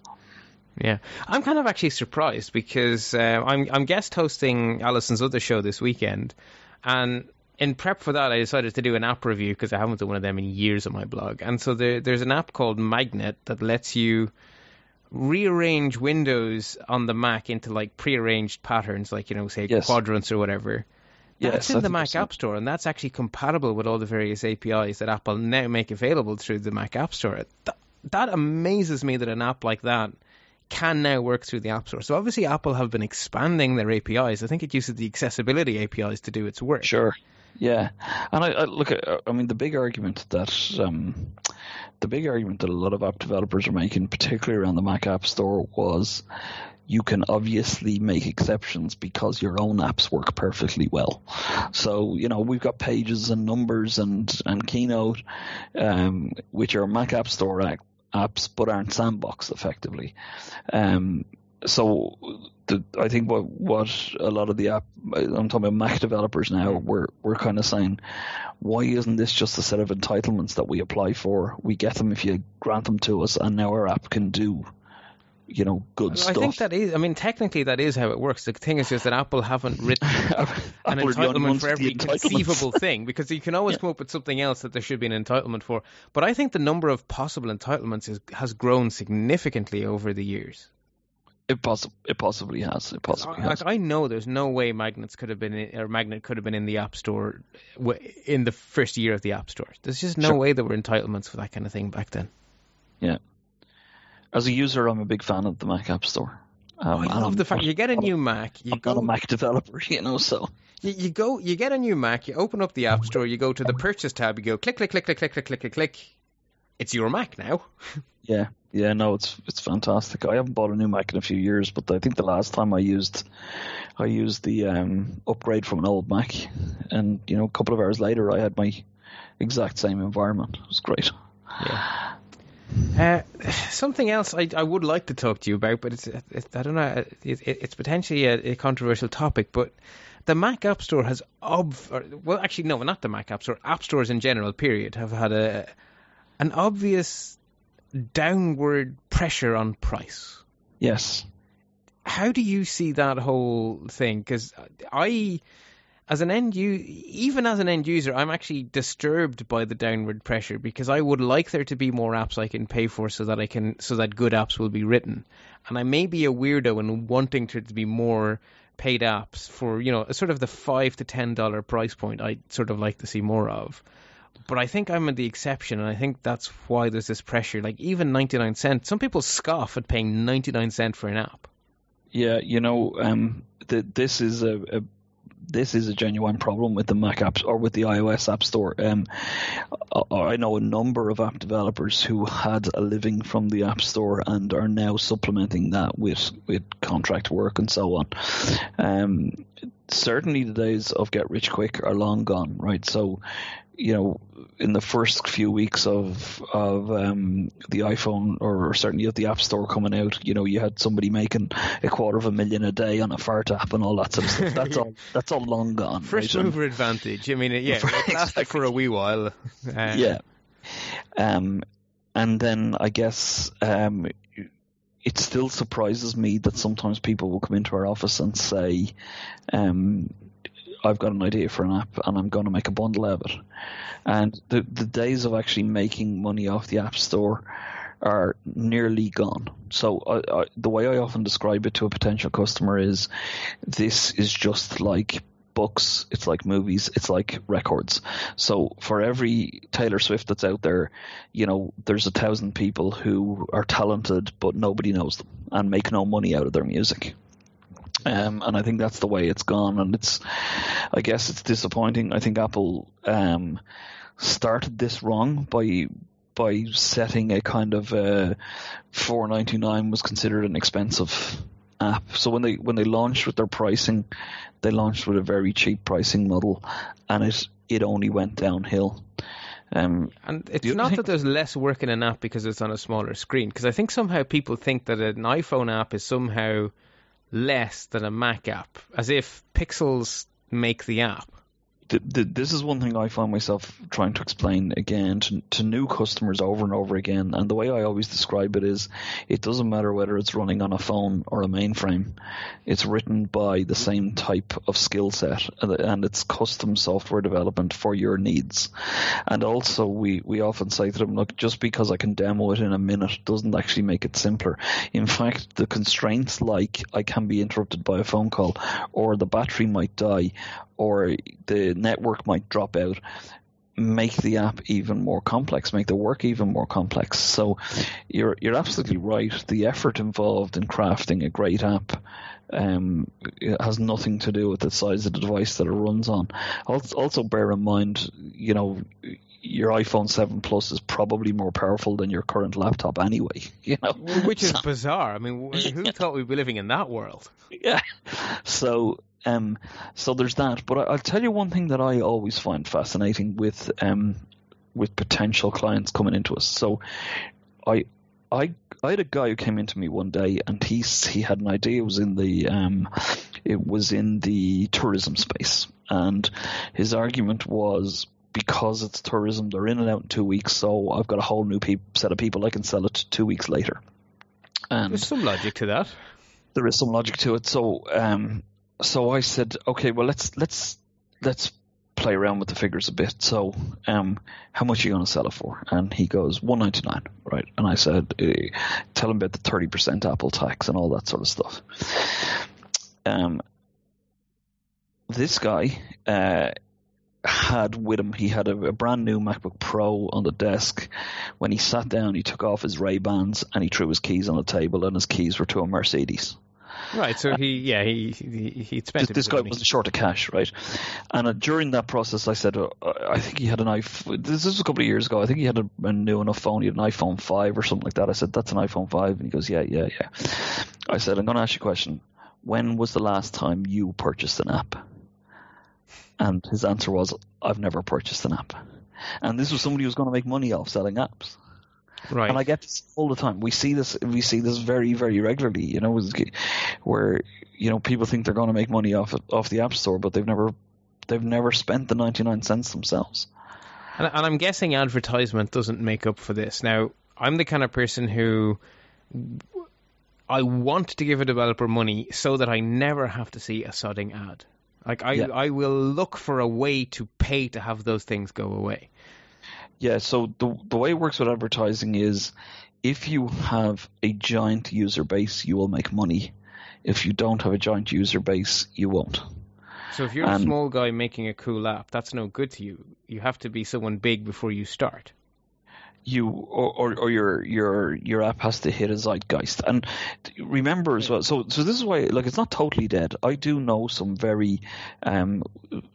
Yeah, I'm kind of actually surprised because uh, I'm I'm guest hosting Alison's other show this weekend, and in prep for that, I decided to do an app review because I haven't done one of them in years on my blog. And so there, there's an app called Magnet that lets you rearrange windows on the Mac into like prearranged patterns, like you know, say Yes. quadrants or whatever. Yes, That's I in the Mac App Store, and that's actually compatible with all the various APIs that Apple now make available through the Mac App Store. That amazes me that an app like that can now work through the App Store. So obviously, Apple have been expanding their APIs. I think it uses the accessibility APIs to do its work. Sure. Yeah, and I, I look at. I mean, the big argument that um, the big argument that a lot of app developers are making, particularly around the Mac App Store, was you can obviously make exceptions because your own apps work perfectly well. So you know we've got Pages and Numbers and and Keynote, um, which are Mac App Store ac- apps but aren't sandboxed effectively. Um, so the, I think what what a lot of the app I'm talking about Mac developers now we're we're kind of saying why isn't this just a set of entitlements that we apply for we get them if you grant them to us and now our app can do you know good I stuff I think that is. I mean, technically, that is how it works. The thing is just that Apple haven't written an Apple are the only entitlement for every conceivable thing because you can always come up with something else that there should be an entitlement for. But I think the number of possible entitlements is, has grown significantly over the years. it, possi- it possibly has it possibly I, has I know there's no way magnets could have been in, or magnet could have been in the App Store w- in the first year of the App Store. There's just no Sure. way there were entitlements for that kind of thing back then. yeah as a user I'm a big fan of the Mac App Store um, I love the fact you get a new Mac, you I'm go not a Mac developer you know so You, you go, you get a new Mac, you open up the App Store, you go to the Purchase tab, you go click, click, click, click, click, click, click, click, click. It's your Mac now. Yeah, yeah, no, it's it's fantastic. I haven't bought a new Mac in a few years, but I think the last time I used I used the um, upgrade from an old Mac, and you know, a couple of hours later, I had my exact same environment. It was great. Yeah. Uh, something else I, I would like to talk to you about, but it's, it's I don't know, it, it, it's potentially a, a controversial topic, but the Mac App Store has ob or, well actually no, not the Mac App Store, app stores in general, period, have had a an obvious downward pressure on price. Yes. how do you see that whole thing? Because I, as an end u- even as an end user, I'm actually disturbed by the downward pressure because I would like there to be more apps I can pay for so that I can so that good apps will be written. And I may be a weirdo in wanting there to be more paid apps for you know sort of the five to ten dollar price point. I sort of like to see more of. But I think I'm the exception, and I think that's why there's this pressure. Like even 99 cent, some people scoff at paying 99 cent for an app. Yeah, you know, um, th- this is a, a this is a genuine problem with the Mac apps or with the iOS App Store. Um, I know a number of app developers who had a living from the App Store and are now supplementing that with with contract work and so on. Um, certainly, the days of get rich quick are long gone, right? So, you know, in the first few weeks of of um, the iPhone or certainly of the App Store coming out, you know, you had somebody making a quarter of a million a day on a fart app and all that sort of stuff. That's all. That's all long gone. First right? mover advantage. I mean, yeah, it lasted Exactly. for a wee while. Uh, yeah. Um, and then I guess um, it still surprises me that sometimes people will come into our office and say, um, I've got an idea for an app and I'm going to make a bundle out of it. And the, the days of actually making money off the App Store are nearly gone. So the way I often describe it to a potential customer is this is just like books, it's like movies, it's like records. So for every Taylor Swift that's out there, you know, there's a thousand people who are talented but nobody knows them and make no money out of their music. Um, and I think that's the way it's gone, and it's, I guess it's disappointing. I think Apple um, started this wrong by by setting a kind of uh, four ninety nine was considered an expensive app. So when they when they launched with their pricing, they launched with a very cheap pricing model, and it it only went downhill. Um, And it's not thing- that there's less work in an app because it's on a smaller screen. Because I think somehow people think that an iPhone app is somehow less than a Mac app, as if pixels make the app. Th- th- this is one thing I find myself trying to explain again to, to new customers over and over again. And the way I always describe it is it doesn't matter whether it's running on a phone or a mainframe, it's written by the same type of skill set and- and it's custom software development for your needs. And also, we, we often say to them, look, just because I can demo it in a minute doesn't actually make it simpler. In fact, the constraints like I can be interrupted by a phone call or the battery might die or the network might drop out make the app even more complex, make the work even more complex. So you're you're absolutely right. The effort involved in crafting a great app um, has nothing to do with the size of the device that it runs on. Also, also bear in mind, you know, your iPhone 7 Plus is probably more powerful than your current laptop anyway. You know, Which is So- bizarre. I mean, wh- who thought we'd be living in that world? yeah. So, um, so there's that. But I, I'll tell you one thing that I always find fascinating with, um, with potential clients coming into us. So, I, I, I had a guy who came into me one day, and he he had an idea. It was in the, um, it was in the tourism space, and his argument was. Because it's tourism, they're in and out in two weeks, so I've got a whole new peop set of people I can sell it to two weeks later. And There's some logic to that. there is some logic to it. So, um, so I said, okay, well, let's let's let's play around with the figures a bit. So, um, how much are you going to sell it for? And he goes one ninety nine, right? And I said, eh, tell him about the thirty percent Apple tax and all that sort of stuff. Um, this guy uh, had with him, he had a, a brand new MacBook Pro on the desk. When he sat down, he took off his Ray Bans and he threw his keys on the table, and his keys were to a Mercedes. Right. So he, yeah, he he he'd spent This, this guy wasn't short of cash, right? And uh, during that process, I said, uh, I think he had an iPhone. This was a couple of years ago. I think he had a, a new enough phone. He had an iPhone 5 or something like that. I said, that's an iPhone 5. And he goes, yeah, yeah, yeah. I said, I'm going to ask you a question. When was the last time you purchased an app? And his answer was, I've never purchased an app. And this was somebody who was going to make money off selling apps. Right. And I get this all the time. We see this. We see this very, very regularly. You know, where you know people think they're going to make money off off the app store, but they've never they've never spent the ninety nine cents themselves. And, and I'm guessing advertisement doesn't make up for this. Now, I'm the kind of person who I want to give a developer money so that I never have to see a sodding ad. Like I, Yeah. I will look for a way to pay to have those things go away. Yeah. So the the way it works with advertising is, if you have a giant user base, you will make money. If you don't have a giant user base, you won't. So if you're a Um, small guy making a cool app, that's no good to you. You have to be someone big before you start. you or, or, or, your your your app has to hit a zeitgeist and remember as well so so this is why like it's not totally dead i do know some very um,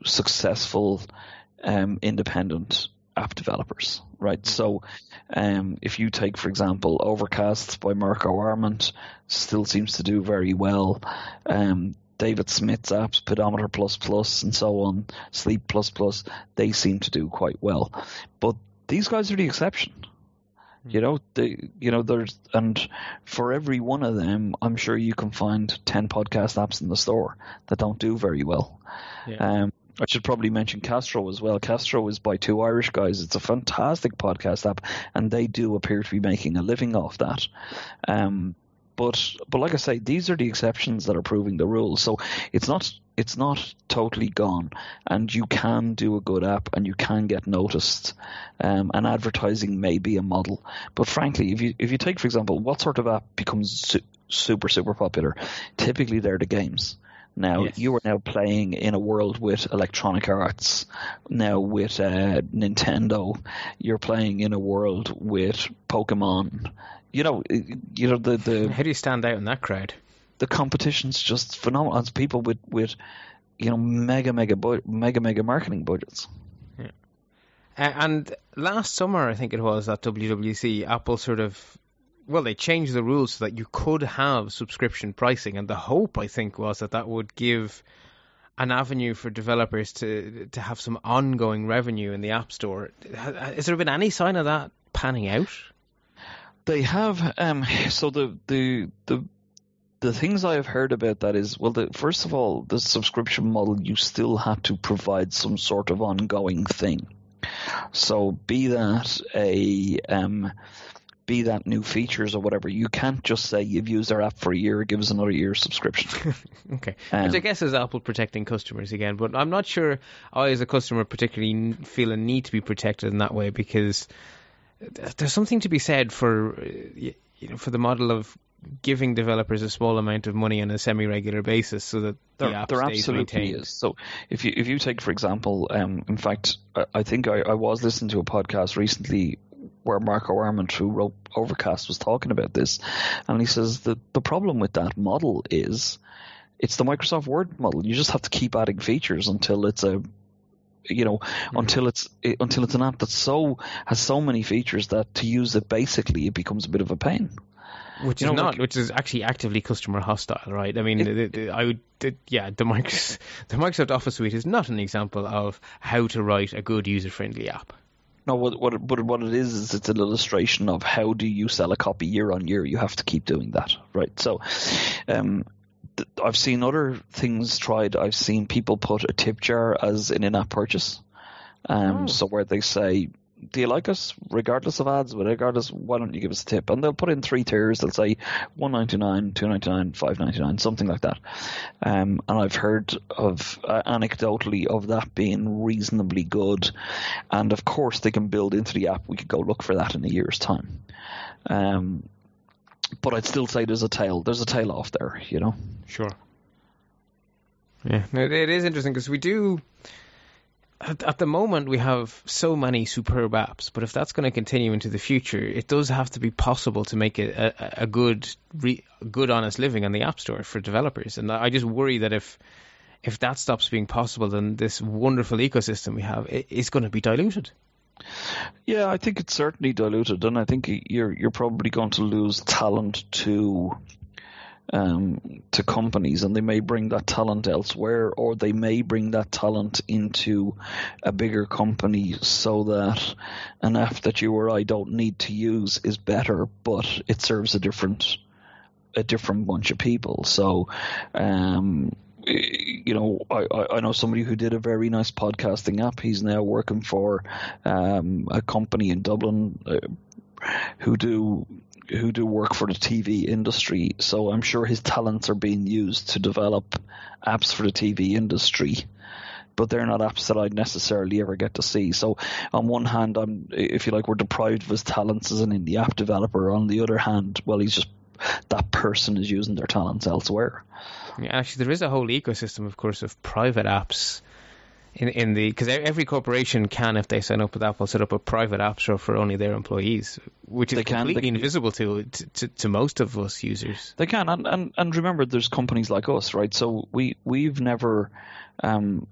successful um, independent app developers right mm-hmm. so um, if you take for example overcast by Marco Arment still seems to do very well um, David Smith's apps, Pedometer Plus Plus, and so on, Sleep Plus Plus, they seem to do quite well. But these guys are the exception. Hmm. You know, they, you know, there's, and for every one of them, I'm sure you can find 10 podcast apps in the store that don't do very well. Yeah. Um, I should probably mention Castro as well. Castro is by two Irish guys. It's a fantastic podcast app, and they do appear to be making a living off that. Um, but but like I say, these are the exceptions that are proving the rules. So it's not it's not totally gone, and you can do a good app and you can get noticed. Um, and advertising may be a model, but frankly, if you if you take for example, what sort of app becomes su- super super popular? Typically, they're the games. Now yes. you are now playing in a world with Electronic Arts. Now with uh, Nintendo, you're playing in a world with Pokemon you know, you know the the. How do you stand out in that crowd? The competition's just phenomenal. It's people with with, you know, mega mega bu- mega mega marketing budgets. Yeah. and last summer, I think it was at WWDC, Apple sort of well, they changed the rules so that you could have subscription pricing, and the hope, I think, was that that would give an avenue for developers to to have some ongoing revenue in the App Store. Has there been any sign of that panning out? They have. Um, so the the the the things I have heard about that is well, the, first of all, the subscription model you still have to provide some sort of ongoing thing. So be that a um, be that new features or whatever, you can't just say you've used our app for a year, give us another year's subscription. okay, um, which I guess is Apple protecting customers again, but I'm not sure I, as a customer, particularly feel a need to be protected in that way because there's something to be said for you know for the model of giving developers a small amount of money on a semi-regular basis so that the there, app there stays absolutely maintained. is. So if you if you take for example, um, in fact, I, I think I, I, was listening to a podcast recently where Marco Arment, who wrote Overcast, was talking about this, and he says that the problem with that model is it's the Microsoft Word model. You just have to keep adding features until it's a you know, mm-hmm. until it's until it's an app that so has so many features that to use it basically it becomes a bit of a pain. Which you is know, not, like, which is actually actively customer hostile, right? I mean, it, the, the, I would, the, yeah, the Microsoft, the Microsoft Office suite is not an example of how to write a good user-friendly app. No, what what what what it is is it's an illustration of how do you sell a copy year on year. You have to keep doing that, right? So, um, I've seen other things tried. I've seen people put a tip jar as an in-app purchase. Um, oh. So where they say, "Do you like us?" Regardless of ads, but regardless, why don't you give us a tip? And they'll put in three tiers. They'll say one ninety nine, two ninety nine, five ninety nine, something like that. Um, and I've heard of uh, anecdotally of that being reasonably good. And of course, they can build into the app. We could go look for that in a year's time. Um, but I'd still say there's a tail. There's a tail off there, you know. Sure. Yeah, it is interesting because we do. At, at, the moment, we have so many superb apps, but if that's going to continue into the future, it does have to be possible to make it a, a good, re, good, honest living on the App Store for developers. And I just worry that if if that stops being possible, then this wonderful ecosystem we have is going to be diluted. Yeah, I think it's certainly diluted, and I think you're you're probably going to lose talent to um, to companies, and they may bring that talent elsewhere, or they may bring that talent into a bigger company, so that an app that you or I don't need to use is better, but it serves a different a different bunch of people. So, um, you know, I, I know somebody who did a very nice podcasting app. He's now working for um, a company in Dublin uh, who do who do work for the TV industry. So I'm sure his talents are being used to develop apps for the TV industry. But they're not apps that I'd necessarily ever get to see. So, on one hand, I'm, if you like, we're deprived of his talents as an indie app developer. On the other hand, well, he's just that person is using their talents elsewhere. Yeah, actually, there is a whole ecosystem, of course, of private apps in in the because every corporation can, if they sign up with Apple, set up a private app store for only their employees, which is They can, completely they- invisible to, to to most of us users. They can, and, and and remember, there's companies like us, right? So we we've never. Um,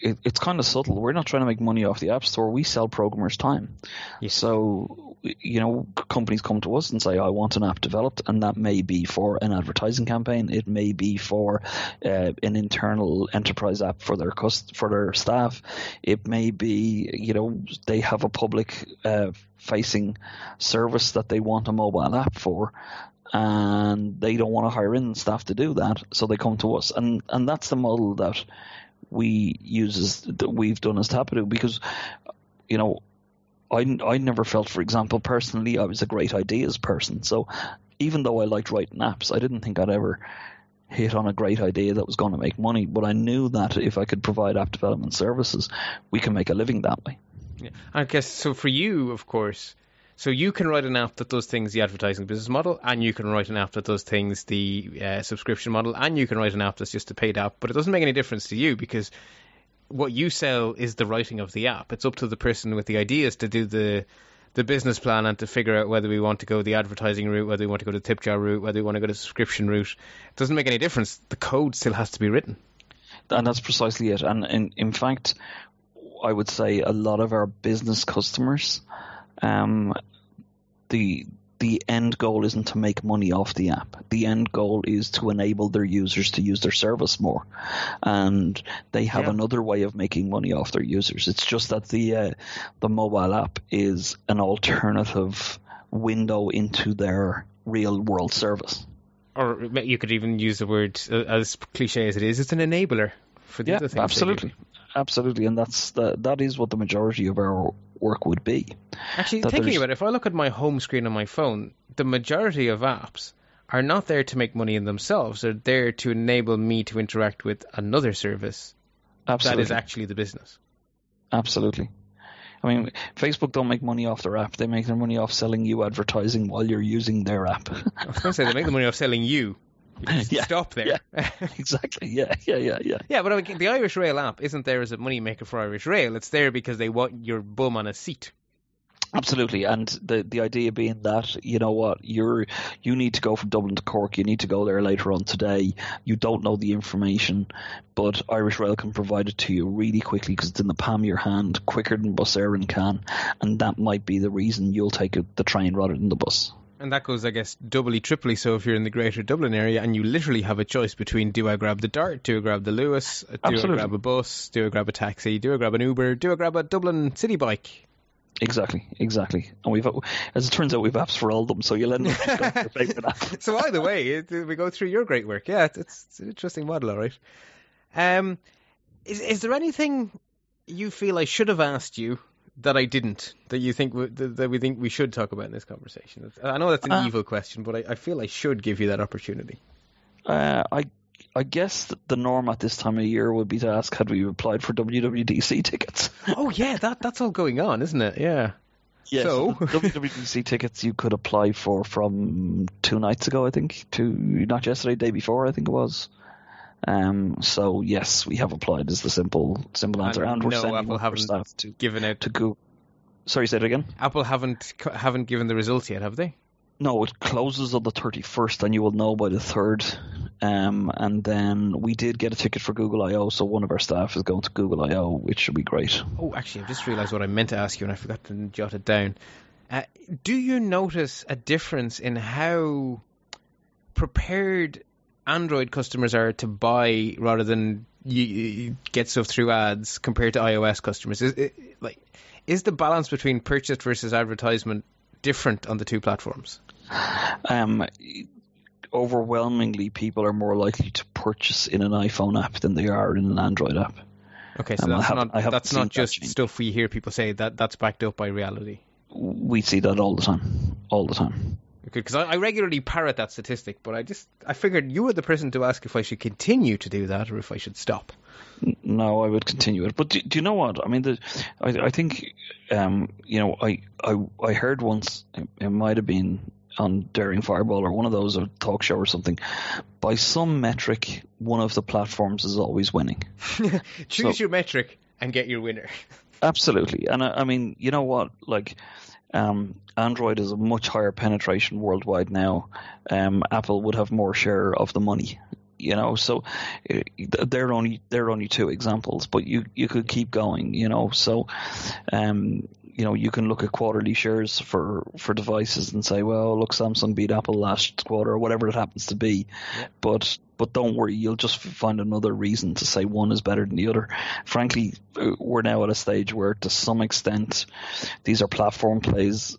it, it's kind of subtle. We're not trying to make money off the App Store. We sell programmers time. Yes. So you know, companies come to us and say, "I want an app developed," and that may be for an advertising campaign. It may be for uh, an internal enterprise app for their cust- for their staff. It may be, you know, they have a public uh, facing service that they want a mobile app for and they don't want to hire in staff to do that, so they come to us, and and that's the model that we use as that we've done as Tapadoo because you know I I never felt, for example, personally, I was a great ideas person, so even though I liked writing apps, I didn't think I'd ever hit on a great idea that was going to make money, but I knew that if I could provide app development services, we can make a living that way. Yeah. I guess so for you, of course. So you can write an app that does things the advertising business model, and you can write an app that does things the uh, subscription model, and you can write an app that's just a paid app. But it doesn't make any difference to you because what you sell is the writing of the app. It's up to the person with the ideas to do the the business plan and to figure out whether we want to go the advertising route, whether we want to go the tip jar route, whether we want to go the subscription route. It doesn't make any difference. The code still has to be written. and that's precisely it. And in, in fact, I would say a lot of our business customers, um, the the end goal isn't to make money off the app. The end goal is to enable their users to use their service more, and they have Yeah. another way of making money off their users. It's just that the uh, the mobile app is an alternative window into their real world service. Or you could even use the word, uh, as cliche as it is, it's an enabler for the Yeah, other things. absolutely, absolutely, and that's the, that is what the majority of our work would be. Actually, that thinking there's- about it, if I look at my home screen on my phone, the majority of apps are not there to make money in themselves. They're there to enable me to interact with another service Absolutely, that is actually the business. absolutely. I mean, Facebook don't make money off their app; they make their money off selling you advertising while you're using their app. I was going to say they make the money off selling you. You can just Yeah, stop there. exactly. Yeah, yeah, yeah, yeah. Yeah, but I mean, the Irish Rail app isn't there as a money maker for Irish Rail. It's there because they want your bum on a seat. Absolutely, and the the idea being that you know what you're you need to go from Dublin to Cork, you need to go there later on today. You don't know the information, but Irish Rail can provide it to you really quickly because it's in the palm of your hand, quicker than Bus Éireann can, and that might be the reason you'll take the train rather than the bus. And that goes, I guess, doubly, triply so if you're in the greater Dublin area and you literally have a choice between do I grab the Dart, do I grab the Luas, do Absolutely. I grab a bus, do I grab a taxi, do I grab an Uber, do I grab a Dublin city bike? Exactly, exactly. And we've, as it turns out, we've apps for all of them, so you'll end up your favorite app. So either way, we go through your great work. Yeah, it's, it's, it's an interesting model, all right. Um, is, is there anything you feel I should have asked you that I didn't, that you think w- that, we think we should talk about in this conversation? I know that's an Uh, evil question, but I, I feel I should give you that opportunity. Uh, I I guess the norm at this time of year would be to ask had we applied for WWDC tickets. Oh yeah, that that's all going on, isn't it? Yeah. Yes, So? the WWDC tickets you could apply for from two nights ago, I think, to not yesterday, day before, I think it was. Um, so yes, we have applied. Is the simple simple answer, and, we're no, sending Apple one of our haven't staff to given out. to go. Sorry, say it again. Apple haven't haven't given the results yet, have they? No, it closes on the 31st, and you will know by the 3rd. Um, and then we did get a ticket for Google I/O, so one of our staff is going to Google I/O, which should be great. Oh, actually, I just realised what I meant to ask you, and I forgot to jot it down. Uh, do you notice a difference in how prepared Android customers are to buy rather than you, you get stuff through ads compared to iOS customers? Is it, like is the balance between purchase versus advertisement different on the two platforms? Um, overwhelmingly, people are more likely to purchase in an iPhone app than they are in an Android app. Okay, so Um, that's not that's not just change. stuff we hear people say. That that's backed up by reality. We see that all the time, all the time. Because I, I regularly parrot that statistic, but I just I figured you were the person to ask if I should continue to do that or if I should stop. No, I would continue it. But do, do you know what? I mean, the, I, I think, um, you know, I, I, I heard once, it, it might have been on Daring Fireball or one of those, a talk show or something. By some metric, one of the platforms is always winning. Choose So- your metric. and get your winner. Absolutely, and I, I mean, you know what? Like, um, Android is a much higher penetration worldwide now. Um, Apple would have more share of the money. You know, so uh, they're only they're only two examples, but you you could keep going. You know, so um, you know you can look at quarterly shares for for devices and say, well, look, Samsung beat Apple last quarter or whatever it happens to be, but but don't worry, you'll just find another reason to say one is better than the other. Frankly, we're now at a stage where, to some extent, these are platform plays.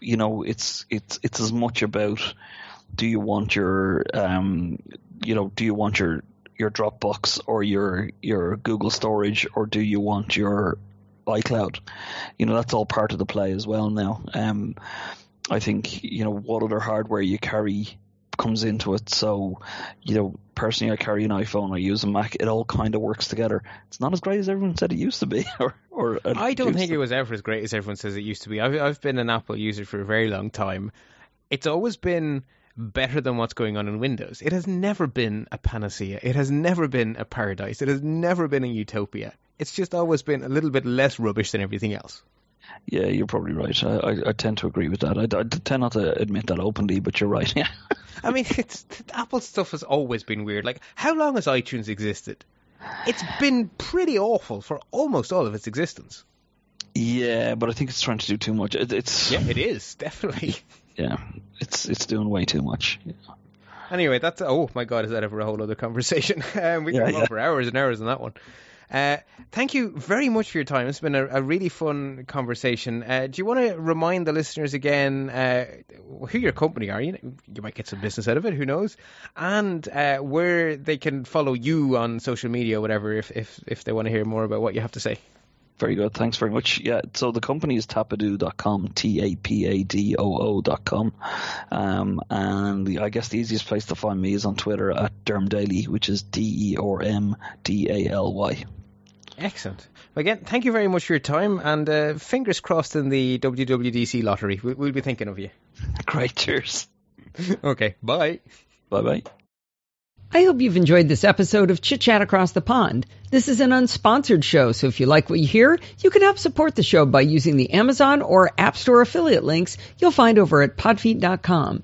You know, it's it's it's as much about do you want your um, you know, do you want your your Dropbox or your your Google storage, or do you want your iCloud? You know, that's all part of the play as well now. Um, I think you know what other hardware you carry comes into it. So, you know, personally, I carry an iPhone, I use a Mac. It all kind of works together. It's not as great as everyone said it used to be. or, or I don't think it was ever as great as everyone says it used to be. I've, I've been an Apple user for a very long time. It's always been better than what's going on in Windows. It has never been a panacea. It has never been a paradise. It has never been a utopia. It's just always been a little bit less rubbish than everything else. Yeah, you're probably right. I, I, I, tend to agree with that. I, I, tend not to admit that openly, but you're right. Yeah. I mean, it's Apple stuff has always been weird. Like, how long has iTunes existed? It's been pretty awful for almost all of its existence. Yeah, but I think it's trying to do too much. It, it's yeah, it is definitely. Yeah, it's it's doing way too much. Yeah. Anyway, that's oh my god, is that ever a whole other conversation? Um, we can yeah, go yeah. on for hours and hours on that one. Uh, thank you very much for your time. It's been a, a really fun conversation. Uh, do you want to remind the listeners again uh, who your company are? You, you might get some business out of it. Who knows? And uh, where they can follow you on social media, or whatever, if if if they want to hear more about what you have to say. Very good. Thanks very much. Yeah, so the company is tapadoo.com, T-A-P-A-D-O-O.com. Um, and the, I guess the easiest place to find me is on Twitter at Dermdaly, which is D-E-R-M-D-A-L-Y. Excellent. Again, thank you very much for your time, and uh, fingers crossed in the WWDC lottery. We, we'll be thinking of you. Great. Cheers. okay. Bye. Bye bye. I hope you've enjoyed this episode of Chit Chat Across the Pond. This is an unsponsored show, so if you like what you hear, you can help support the show by using the Amazon or App Store affiliate links you'll find over at podfeet.com.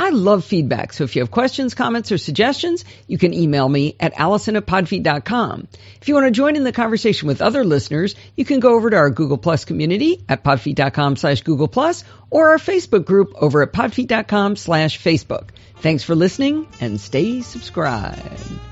I love feedback, so if you have questions, comments, or suggestions, you can email me at allison at podfeet.com. If you want to join in the conversation with other listeners, you can go over to our Google Plus community at podfeet.com slash Google Plus or our Facebook group over at podfeet.com slash Facebook. Thanks for listening and stay subscribed.